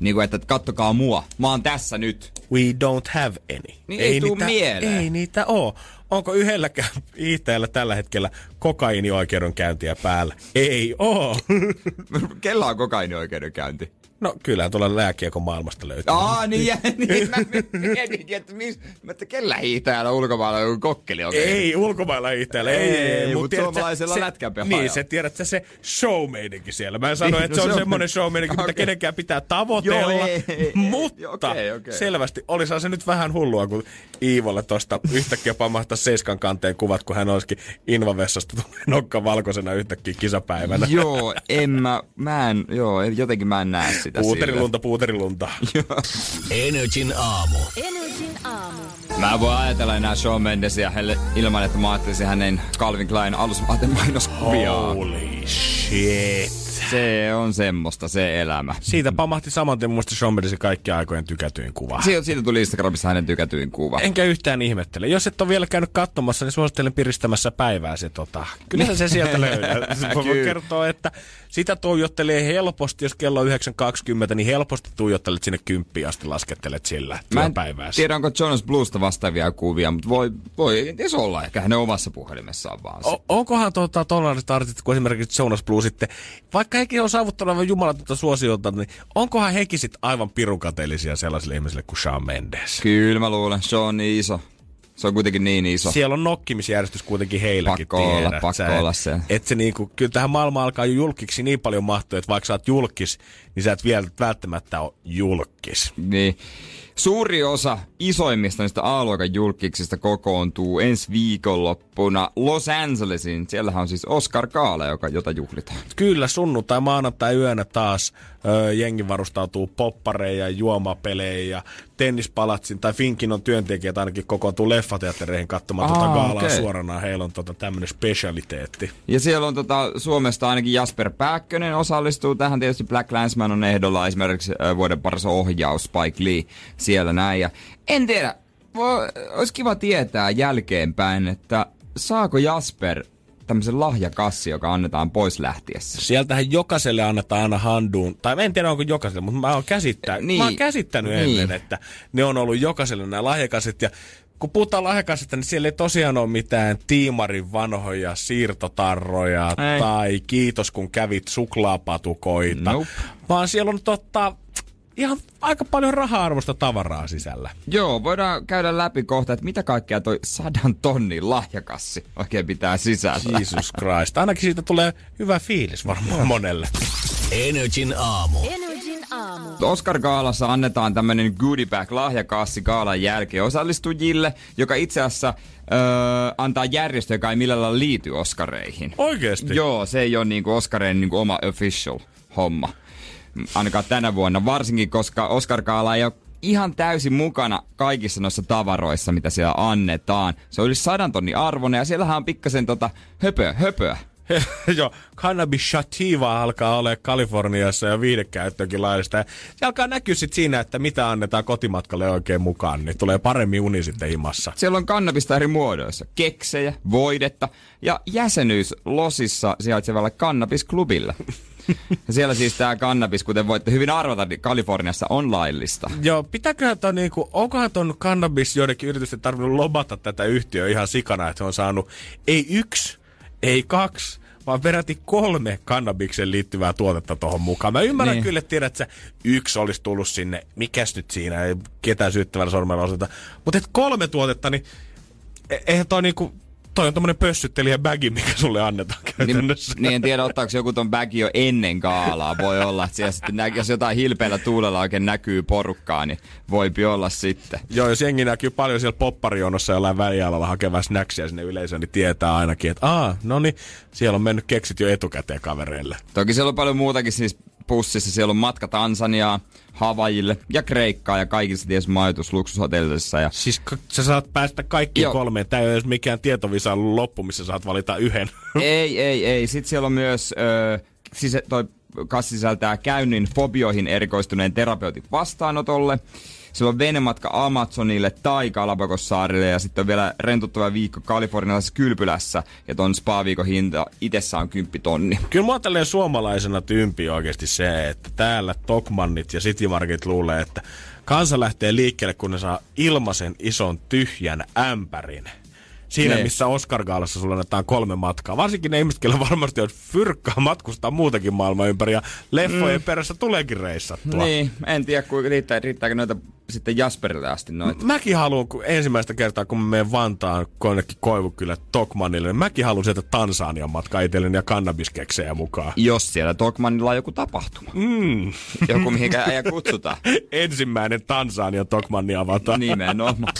Niin kuin, että kattokaa mua, mä oon tässä nyt. We don't have any. Niin ei tuu mieleen. Ei niitä oo. Onko yhdelläkään hiihtäjällä tällä hetkellä kokainioikeudenkäyntiä päällä? Ei oo. Kella on kokainioikeudenkäynti? No kyllähän tuolla lääkiekon maailmasta löytyy. Aa, niin, ja, niin mä mietinkin, että, mis, että kellä hiihtäjällä ulkomailla on joku kokkeli oikein. Ei, ulkomailla hiihtäjällä. Ei, Ei, ei, ei. mut suomalaisella se- lätkäpelaajalla. Niin, se tiedät sä se showmeininki siellä. Mä en sano, Niin, että no se on se on- semmonen showmeininki, mitä Okei. kenenkään pitää tavoitella. Joo, ei, ei, mutta okei, okei. selvästi olisihan se nyt vähän hullua, kun Iivolle tosta yhtäkkiä pamahtaa seiskan kanteen kuvat, kun hän olisikin invavessasta tulee nokka valkoisena yhtäkkiä kisapäivänä. Joo, en mä, mä en, joo, jotenkin mä en näe sitä Puuterilunta, puuterilunta. Energin aamu. Energin aamu. Mä voin ajatella enää Shawn Mendesia helle, ilman, että mä ajattelisin hänen Calvin Klein alusvaatemainoskuvia. Holy shit. Se on semmoista se elämä. Siitä pamahti saman tien mielestä Shawn Mendesin kaikki aikojen tykätyin kuva. Siitä, siitä tuli Instagramissa hänen tykätyin kuva. Enkä yhtään ihmettele. Jos et ole vielä käynyt katsomassa, niin suosittelen piristämässä päivää se tota. Kyllä se sieltä löydät. Voi kertoa, että sitä tuijottelee helposti, jos kello on 9.20, niin helposti tuijottelet sinne kymppiin asti, laskettelet sillä Mä en tiedä, onko Jonas Bluesta vastaavia kuvia, mutta voi, voi kenties olla ehkä hänen omassa puhelimessaan vaan. O- onkohan tuota, tuollaiset artistit kuin esimerkiksi Jonas Blue sitten, vaikka hekin on saavuttanut aivan jumalatonta suosiota, niin onkohan hekin sitten aivan pirukateellisia sellaisille ihmisille kuin Shawn Mendes? Kyllä mä luulen, se on niin iso. Se on kuitenkin niin iso. Siellä on nokkimisjärjestys kuitenkin heilläkin, Pakko olla, tiedät pakko sä. olla se. Et se niinku, kyllä tähän maailmaan alkaa jo julkiksi niin paljon mahtua, että vaikka sä oot julkis, niin sä et vielä välttämättä ole julkis. Niin. Suuri osa isoimmista niistä A-luokan julkiksista kokoontuu ensi viikonloppuna Los Angelesiin. Siellähän on siis Oscar Kaala, joka, jota juhlitaan. Kyllä sunnuntai, maanantai yönä taas ö, jengi varustautuu poppareja, juomapelejä ja tennispalatsin, tai Finkin on työntekijät ainakin kokoontuu leffateattereihin katsomaan Aa, tota gaalaa okei. suorana. Heillä on tota tämmönen specialiteetti. Ja siellä on tota, Suomesta ainakin Jasper Pääkkönen osallistuu tähän. Tietysti Black Landsman on ehdolla esimerkiksi äh, vuoden paras ohjaus Spike Lee siellä näin. Ja en tiedä, voi, olisi kiva tietää jälkeenpäin, että saako Jasper tämmöisen lahjakassi, joka annetaan pois lähtiessä. Sieltähän jokaiselle annetaan aina handuun, tai en tiedä onko jokaiselle, mutta mä oon, käsittää, Niin. mä oon käsittänyt Niin. ennen, että ne on ollut jokaiselle nämä lahjakasit. Ja kun puhutaan lahjakasista, niin siellä ei tosiaan ole mitään tiimarin vanhoja siirtotarroja Ei. tai kiitos kun kävit suklaapatukoita, Nope. vaan siellä on totta, ihan aika paljon raha-arvosta tavaraa sisällä. Joo, voidaan käydä läpi kohta, että mitä kaikkea toi sadan tonnin lahjakassi oikein pitää sisällä. Jesus Christ. Ainakin siitä tulee hyvä fiilis varmaan monelle. Energin aamu. Energin aamu. Oscar Gaalassa annetaan tämmönen goodie bag lahjakassi Gaalan jälkeen osallistujille, joka itse asiassa öö, antaa järjestö, joka ei millään lailla liity Oscareihin. Oikeesti? Joo, se ei ole niinku Oscarein niinku oma official homma. Ainakaan tänä vuonna, varsinkin koska Oscar Gaala ei ole ihan täysin mukana kaikissa noissa tavaroissa, mitä siellä annetaan. Se on yli sadan tonnin arvoinen ja siellähän on pikkasen tota höpöä, höpöä. Joo, cannabis sativa alkaa olla Kaliforniassa ja viidekäyttöönkin laillista. Ja Se alkaa näkyä sit siinä, että mitä annetaan kotimatkalle oikein mukaan, niin tulee paremmin uni sitten himassa. Siellä on kannabista eri muodoissa. Keksejä, voidetta ja jäsenyys Losissa sijaitsevalle kannabisklubille. Ja siellä siis tämä kannabis, kuten voitte hyvin arvata, niin Kaliforniassa on laillista. Joo, pitääköhän ton niinku, onkohan ton cannabis joidenkin yritysten tarvinnut lobata tätä yhtiöä ihan sikana, että on saanut ei yksi, ei kaksi, vaan peräti kolme kannabikseen liittyvää tuotetta tuohon mukaan. Mä ymmärrän Niin. kyllä, että tiedät, että yksi olisi tullut sinne, mikäs nyt siinä, ei ketään syyttävällä sormella osata. Mutta et kolme tuotetta, niin e- eihän toi niinku, toi on tommonen pössyttelijä bagi, mikä sulle annetaan Niin, käytännössä. niin en tiedä, ottaako joku ton bagi jo ennen gaalaa. Voi olla, että siellä sitten nä- jos jotain hilpeällä tuulella oikein näkyy porukkaa, niin voipi olla sitten. Joo, jos jengi näkyy paljon siellä popparionossa jollain välialalla hakevaa snacksia sinne yleisöön, niin tietää ainakin, että aa, no niin, siellä on mennyt keksit jo etukäteen kavereille. Toki siellä on paljon muutakin siis pussissa. Siellä on matka Tansaniaa, Havajille ja Kreikkaa ja kaikissa tietysti majoitus luksushotellissa. Ja Siis k- sä saat päästä kaikkiin Joo. kolmeen. Tää ei ole mikään tietovisa loppu, missä saat valita yhden. ei, ei, ei. Sitten siellä on myös, ö, siis toi kassi sisältää käynnin fobioihin erikoistuneen terapeutin vastaanotolle. Siellä on venematka Amazonille tai Galapagos-saarille ja sitten on vielä rentuttava viikko kalifornialaisessa kylpylässä. Ja ton spa-viikon hinta itsessään on 10 tonni. Kyllä mua tälleen suomalaisena tympi oikeasti se, että täällä Tokmannit ja Citymarket luulee, että kansa lähtee liikkeelle, kun ne saa ilmaisen ison tyhjän ämpärin. Siinä, Niin. missä Oscar Gaalassa sulla annetaan kolme matkaa. Varsinkin ne ihmiset, joilla varmasti olisi fyrkkaa matkustaa muutakin maailman ympäri ja leffojen mm. perässä tuleekin reissattua. Niin, en tiedä kuinka riittää, riittääkö noita sitten Jasperille asti noita. Mäkin haluan, kun ensimmäistä kertaa, kun mä menen Vantaan konnekin Koivukylä Tokmanille, niin mäkin haluan sieltä Tansanian matkaa itselleni ja kannabiskeksejä mukaan. Jos siellä Tokmanilla on joku tapahtuma. Mm. Joku, mihinkä äijä kutsutaan. Ensimmäinen Tansania Tokmanni avataan. Nimenomaan.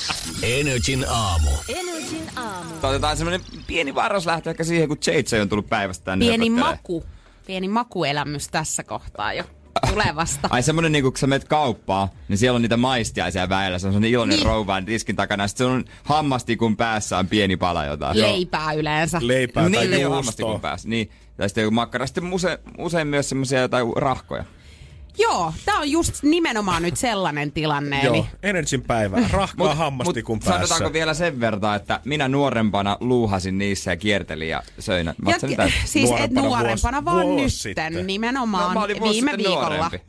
Energin aamu. Energin aamu. Otetaan semmonen pieni varroslähtö ehkä siihen, kun JJ on tullut päivästä tänne. Pieni maku, pieni makuelämys tässä kohtaa jo tulevasta. Ai semmonen niinku, kun sä menet kauppaan, niin siellä on niitä maistiaisia väellä. Se on semmonen iloinen Niin. niin. rouva riskin takana. Sitten se on hammastikun päässä on pieni pala jotain. Leipää yleensä. Leipää tai Niin, niin on juustoa. hammastikun päässä. Niin. Tai sitten joku makkara. Sitten usein, usein myös semmoisia jotain rahkoja. Joo, tää on just nimenomaan nyt sellainen tilanne. Joo, Eli Energin päivä. Rahkaa hammastikun päässä. sanotaanko vielä sen verran, että minä nuorempana luuhasin niissä ja kiertelin ja söin. ja, siis nuorempana et nuorempana, vuosi- vaan vuosi nytten sitten. nimenomaan No, viime viikolla. nuorempi.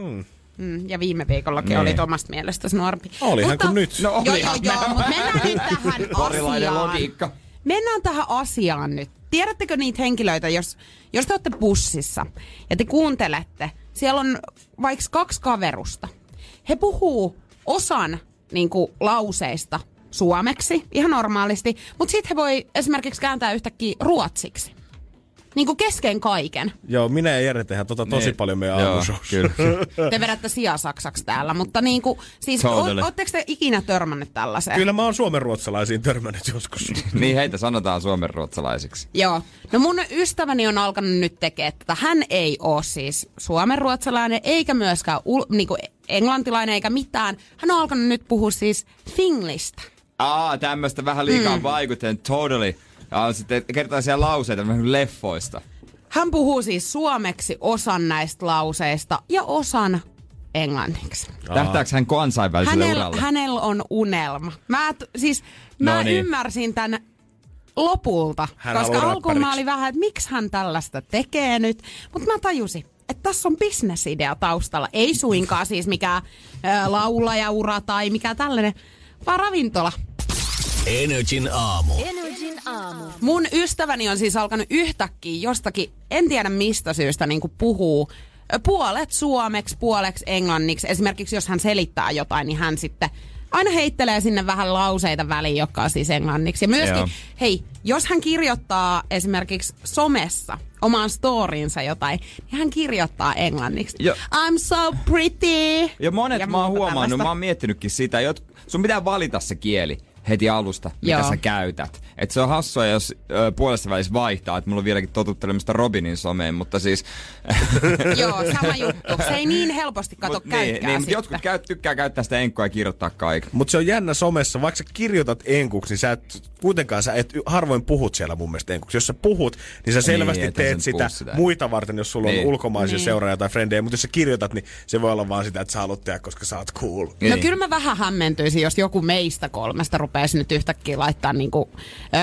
Mm, ja viime viikollakin Niin. oli omasta mielestäsi nuorempi. Olihan kuin nyt. No Joo, joo, olihan joo, me- mutta mennään nyt tähän Porilainen asiaan. logiikka. Mennään tähän asiaan nyt. Tiedättekö niitä henkilöitä, jos, jos te olette bussissa ja te kuuntelette, siellä on vaikka kaksi kaverusta. He puhuu osan niin kuin, lauseista suomeksi ihan normaalisti, mutta sitten he voi esimerkiksi kääntää yhtäkkiä ruotsiksi. Niin kuin kesken kaiken. Joo, minä ja Jere tehdään tota tosi Niin. paljon meidän aamushowssa. kyllä. Te vedätte sijasaksaksi täällä, mutta niin kuin, siis Totally. o, ootteko te ikinä törmännyt tällaiseen? Kyllä mä oon suomen ruotsalaisiin törmännyt joskus. Niin heitä sanotaan suomenruotsalaisiksi. Joo. No mun ystäväni on alkanut nyt tekemään tätä. Hän ei ole siis suomenruotsalainen, eikä myöskään ul- niinku englantilainen, eikä mitään. Hän on alkanut nyt puhua siis finglistä. Aa, tämmöistä vähän liikaa mm. vaikutten, totally. Ja sitten kertaisia lauseita leffoista. Hän puhuu siis suomeksi osan näistä lauseista ja osan englanniksi. Tähtääkö hän kansainväliselle Hänellä, uralle? hänellä on unelma. Mä, t- siis, mä No niin. ymmärsin tämän lopulta, Hän koska alkuun mä olin vähän, että miksi hän tällaista tekee nyt. Mutta mä tajusin, että tässä on bisnesidea taustalla. Ei suinkaan siis mikään ö, laulajaura tai mikä tällainen, vaan ravintola. Energin aamu. Energin aamu. Mun ystäväni on siis alkanut yhtäkkiä jostakin, en tiedä mistä syystä, niin kuin puhuu puolet suomeksi, puoleksi englanniksi. Esimerkiksi jos hän selittää jotain, niin hän sitten aina heittelee sinne vähän lauseita väliin, jotka on siis englanniksi. Ja myöskin, Joo. hei, jos hän kirjoittaa esimerkiksi somessa omaan storinsa jotain, niin hän kirjoittaa englanniksi. Joo. I'm so pretty. Ja monet Ja mä oon huomannut, tällaista. mä oon miettinytkin sitä, jot, sun pitää valita se kieli heti alusta, mitä Joo. sä käytät. Et se on hassua, jos ö, puolessa välissä vaihtaa, että mulla on vieläkin totuttelemista Robinin someen, mutta siis... Joo, sama juttu. Se ei niin helposti kato Mut niin, niin, jotkut käy, tykkää käyttää sitä enkkoa ja kirjoittaa kaiken. Mutta se on jännä somessa, vaikka sä kirjoitat enkuksi, niin sä et, kuitenkaan sä et harvoin puhut siellä mun mielestä enkuksi. Jos sä puhut, niin sä selvästi et sä teet sitä, sitä. muita varten, jos sulla on Niin. ulkomaisia Niin. seuraajia tai frendejä. Mutta jos sä kirjoitat, niin se voi olla vaan sitä, että sä haluat tehdä, koska sä oot cool. No Niin. kyllä mä vähän hämmentyisin, jos joku meistä kolmesta rupeaisi nyt yhtäkkiä laittaa niinku,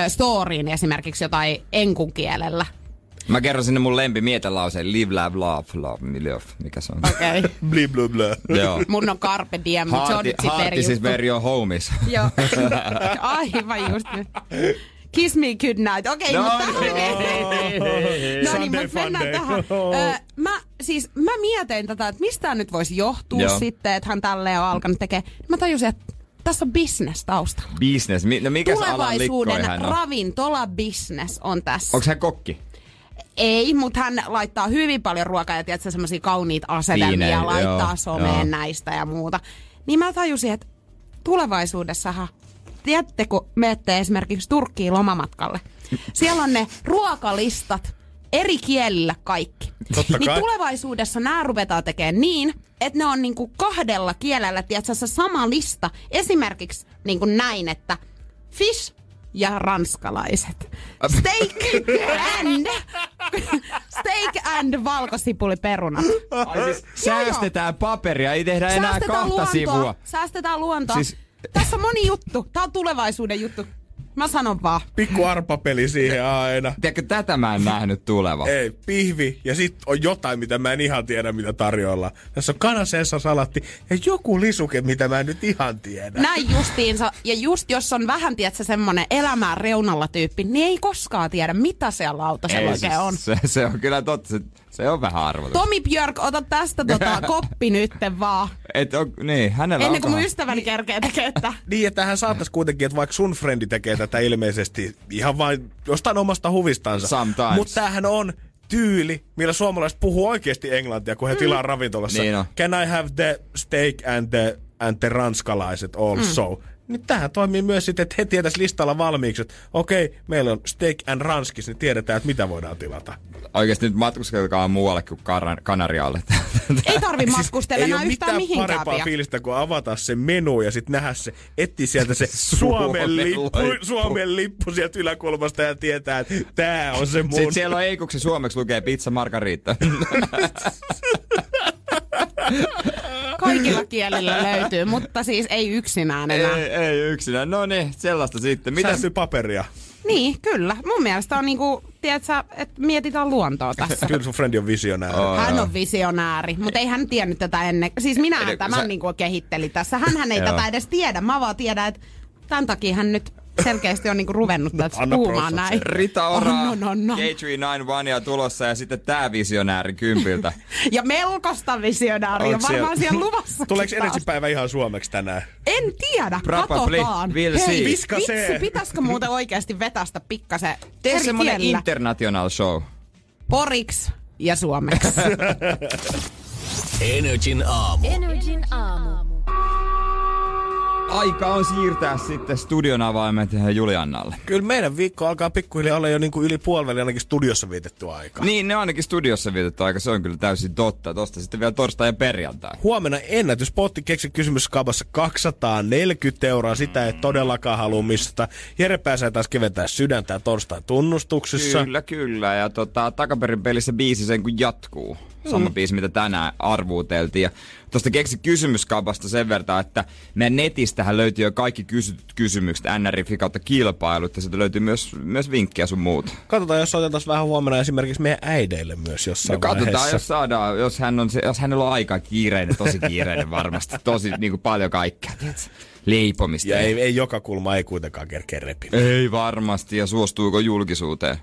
ö, storyin esimerkiksi jotain enkun kielellä. Mä kerron sinne mun lempi mietelauseen, live, love, love, love, me love. Mikä se on? Okei. Okay. Bli bli bli. Joo. Mun on carpe diem, mutta se on Heart, nyt heart eri is juttu. home is. Joo. Aivan just nyt. Kiss me good night. Okei, No mutta... niin. no niin, mutta mennään tähän. Ö, mä, siis, mä mietin tätä, että mistä nyt voisi johtua Joo. sitten, että hän tälleen on alkanut tekemään. Mä tajusin, että tässä on business taustalla. Business. No mikä alan Tulevaisuuden likkoi hän on? on tässä. Onko hän kokki? Ei, mutta hän laittaa hyvin paljon ruokaa ja tiedätkö, semmoisia kauniita asetelmia ja laittaa joo, someen joo. näistä ja muuta. Niin mä tajusin, että tulevaisuudessahan, tiedätte, kun menette esimerkiksi Turkkiin lomamatkalle, siellä on ne ruokalistat eri kielillä kaikki. Totta niin kai. tulevaisuudessa nämä ruvetaan tekemään niin, että ne on niinku kahdella kielellä, tiedätkö, se sama lista. Esimerkiksi niinku näin, että fish ja ranskalaiset. Steak and, steak and valkosipuliperunat. Ai siis säästetään paperia, ei tehdä enää Säästetään kahta luontoa. sivua. Säästetään luontoa. Siis-. Tässä on moni juttu. Tää on tulevaisuuden juttu. Mä sanon vaan. Pikku arpapeli siihen aina. Tiedätkö, tätä mä en nähnyt tuleva. Ei, pihvi ja sit on jotain, mitä mä en ihan tiedä, mitä tarjolla. Tässä on kanasessa salatti ja joku lisuke, mitä mä en nyt ihan tiedä. Näin justiinsa. Ja just jos on vähän, tiedätkö, semmonen elämään reunalla tyyppi, niin ei koskaan tiedä, mitä siellä lautasella oikein on. Se, se, on kyllä totta, se, se on vähän arvotus. Tomi Björk, ota tästä tota, koppi nytten vaan. Et on, niin, hänellä Ennen on kuin mun ystäväni kerkee tekee että Niin, että hän saattaisi kuitenkin, että vaikka sun frendi tekee tätä ilmeisesti ihan vain jostain omasta huvistansa. Sometimes. Mutta tämähän on tyyli, millä suomalaiset puhuu oikeasti englantia, kun he tilaa ravintolassa. Niin on. Can I have the steak and the, and the ranskalaiset also? Niin tähän toimii myös sitten, että he tietäisi listalla valmiiksi, että okei, meillä on steak and ranskis, niin tiedetään, että mitä voidaan tilata. Oikeasti nyt matkuskelkaa muualle kuin Kar- Kanarialle. Ei tarvi matkustella Siis ei enää yhtään mitään mihinkään. parempaa fiilistä kuin avata se menu ja sitten nähdä se, etsiä sieltä se Suomen lippu. Suomen lippu sieltä yläkulmasta ja tietää, että tää on se mun. Sitten siellä on eikuksi suomeksi lukee pizza margarita. Kaikilla kielillä löytyy, mutta siis ei yksinään enää. ei, ei yksinään. No niin, sellaista sitten. Mitä Säästyy paperia. Niin, kyllä. Mun mielestä on niinku, tiedätkö, että mietitään luontoa tässä. Kyllä sun frendi on visionääri. Oo. Hän on visionääri, mutta ei hän tiennyt tätä ennen. Siis minä tämän sä- niinku kehitteli tässä. Hän ei tätä edes tiedä. Mä vaan tiedän, että tämän takia hän nyt selkeästi on niinku ruvennut tästä puhumaan näin. Rita Ora, On, on, on, on. K391 ja tulossa ja sitten tää visionääri kympiltä. Ja melkoista visionääriä varmaan siellä- siellä luvassa. Tuleeko energipäivä ihan suomeksi tänään? En tiedä, Probably. katsotaan. We'll see. Hei, Viska vitsi, se. pitäisikö muuten oikeasti vetästä pikkasen Tee eri semmonen international show. Poriksi ja suomeksi. Energin aamu. Energin aamu. Aika on siirtää sitten studion avaimet Juliannalle. Kyllä meidän viikko alkaa pikkuhiljaa olla jo niin kuin yli puoliväli ainakin studiossa vietetty aika. Niin, ne on ainakin studiossa vietetty aika, se on kyllä täysin totta. Tosta sitten vielä torstai ja perjantai. Huomenna ennätyspotti keksi kysymyskabassa 240 euroa. Sitä ei todellakaan halua mistä. Jere pääsee taas keventää sydäntä torstain tunnustuksessa. Kyllä, kyllä. Ja tota, takaperin pelissä biisi sen kun jatkuu. Sama biisi, mitä tänään arvuuteltiin. Ja tuosta keksi kysymyskapasta sen verran, että meidän netistähän löytyy jo kaikki kysytyt kysymykset NRF kautta kilpailut. Ja sieltä löytyy myös, myös vinkkejä sun muuta. Katsotaan, jos otetaan vähän huomenna esimerkiksi meidän äideille myös jossain No katsotaan, vaiheessa. jos saadaan, jos, hän on, jos hänellä on aika kiireinen, tosi kiireinen varmasti. Tosi niin kuin paljon kaikkea, tiedätkö? Leipomista. Ja ei, ei joka kulma ei kuitenkaan kerkeä repimään. ei varmasti, ja suostuuko julkisuuteen?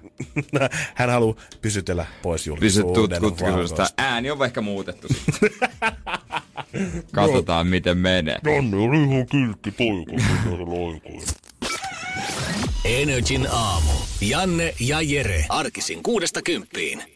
Hän haluaa pysytellä pois julkisuuden valkoista. Ääni on ehkä muutettu sitten. Katsotaan, miten menee. Janne oli ihan kiltti poika. Energin aamu. Janne ja Jere. Arkisin kuudesta kymppiin.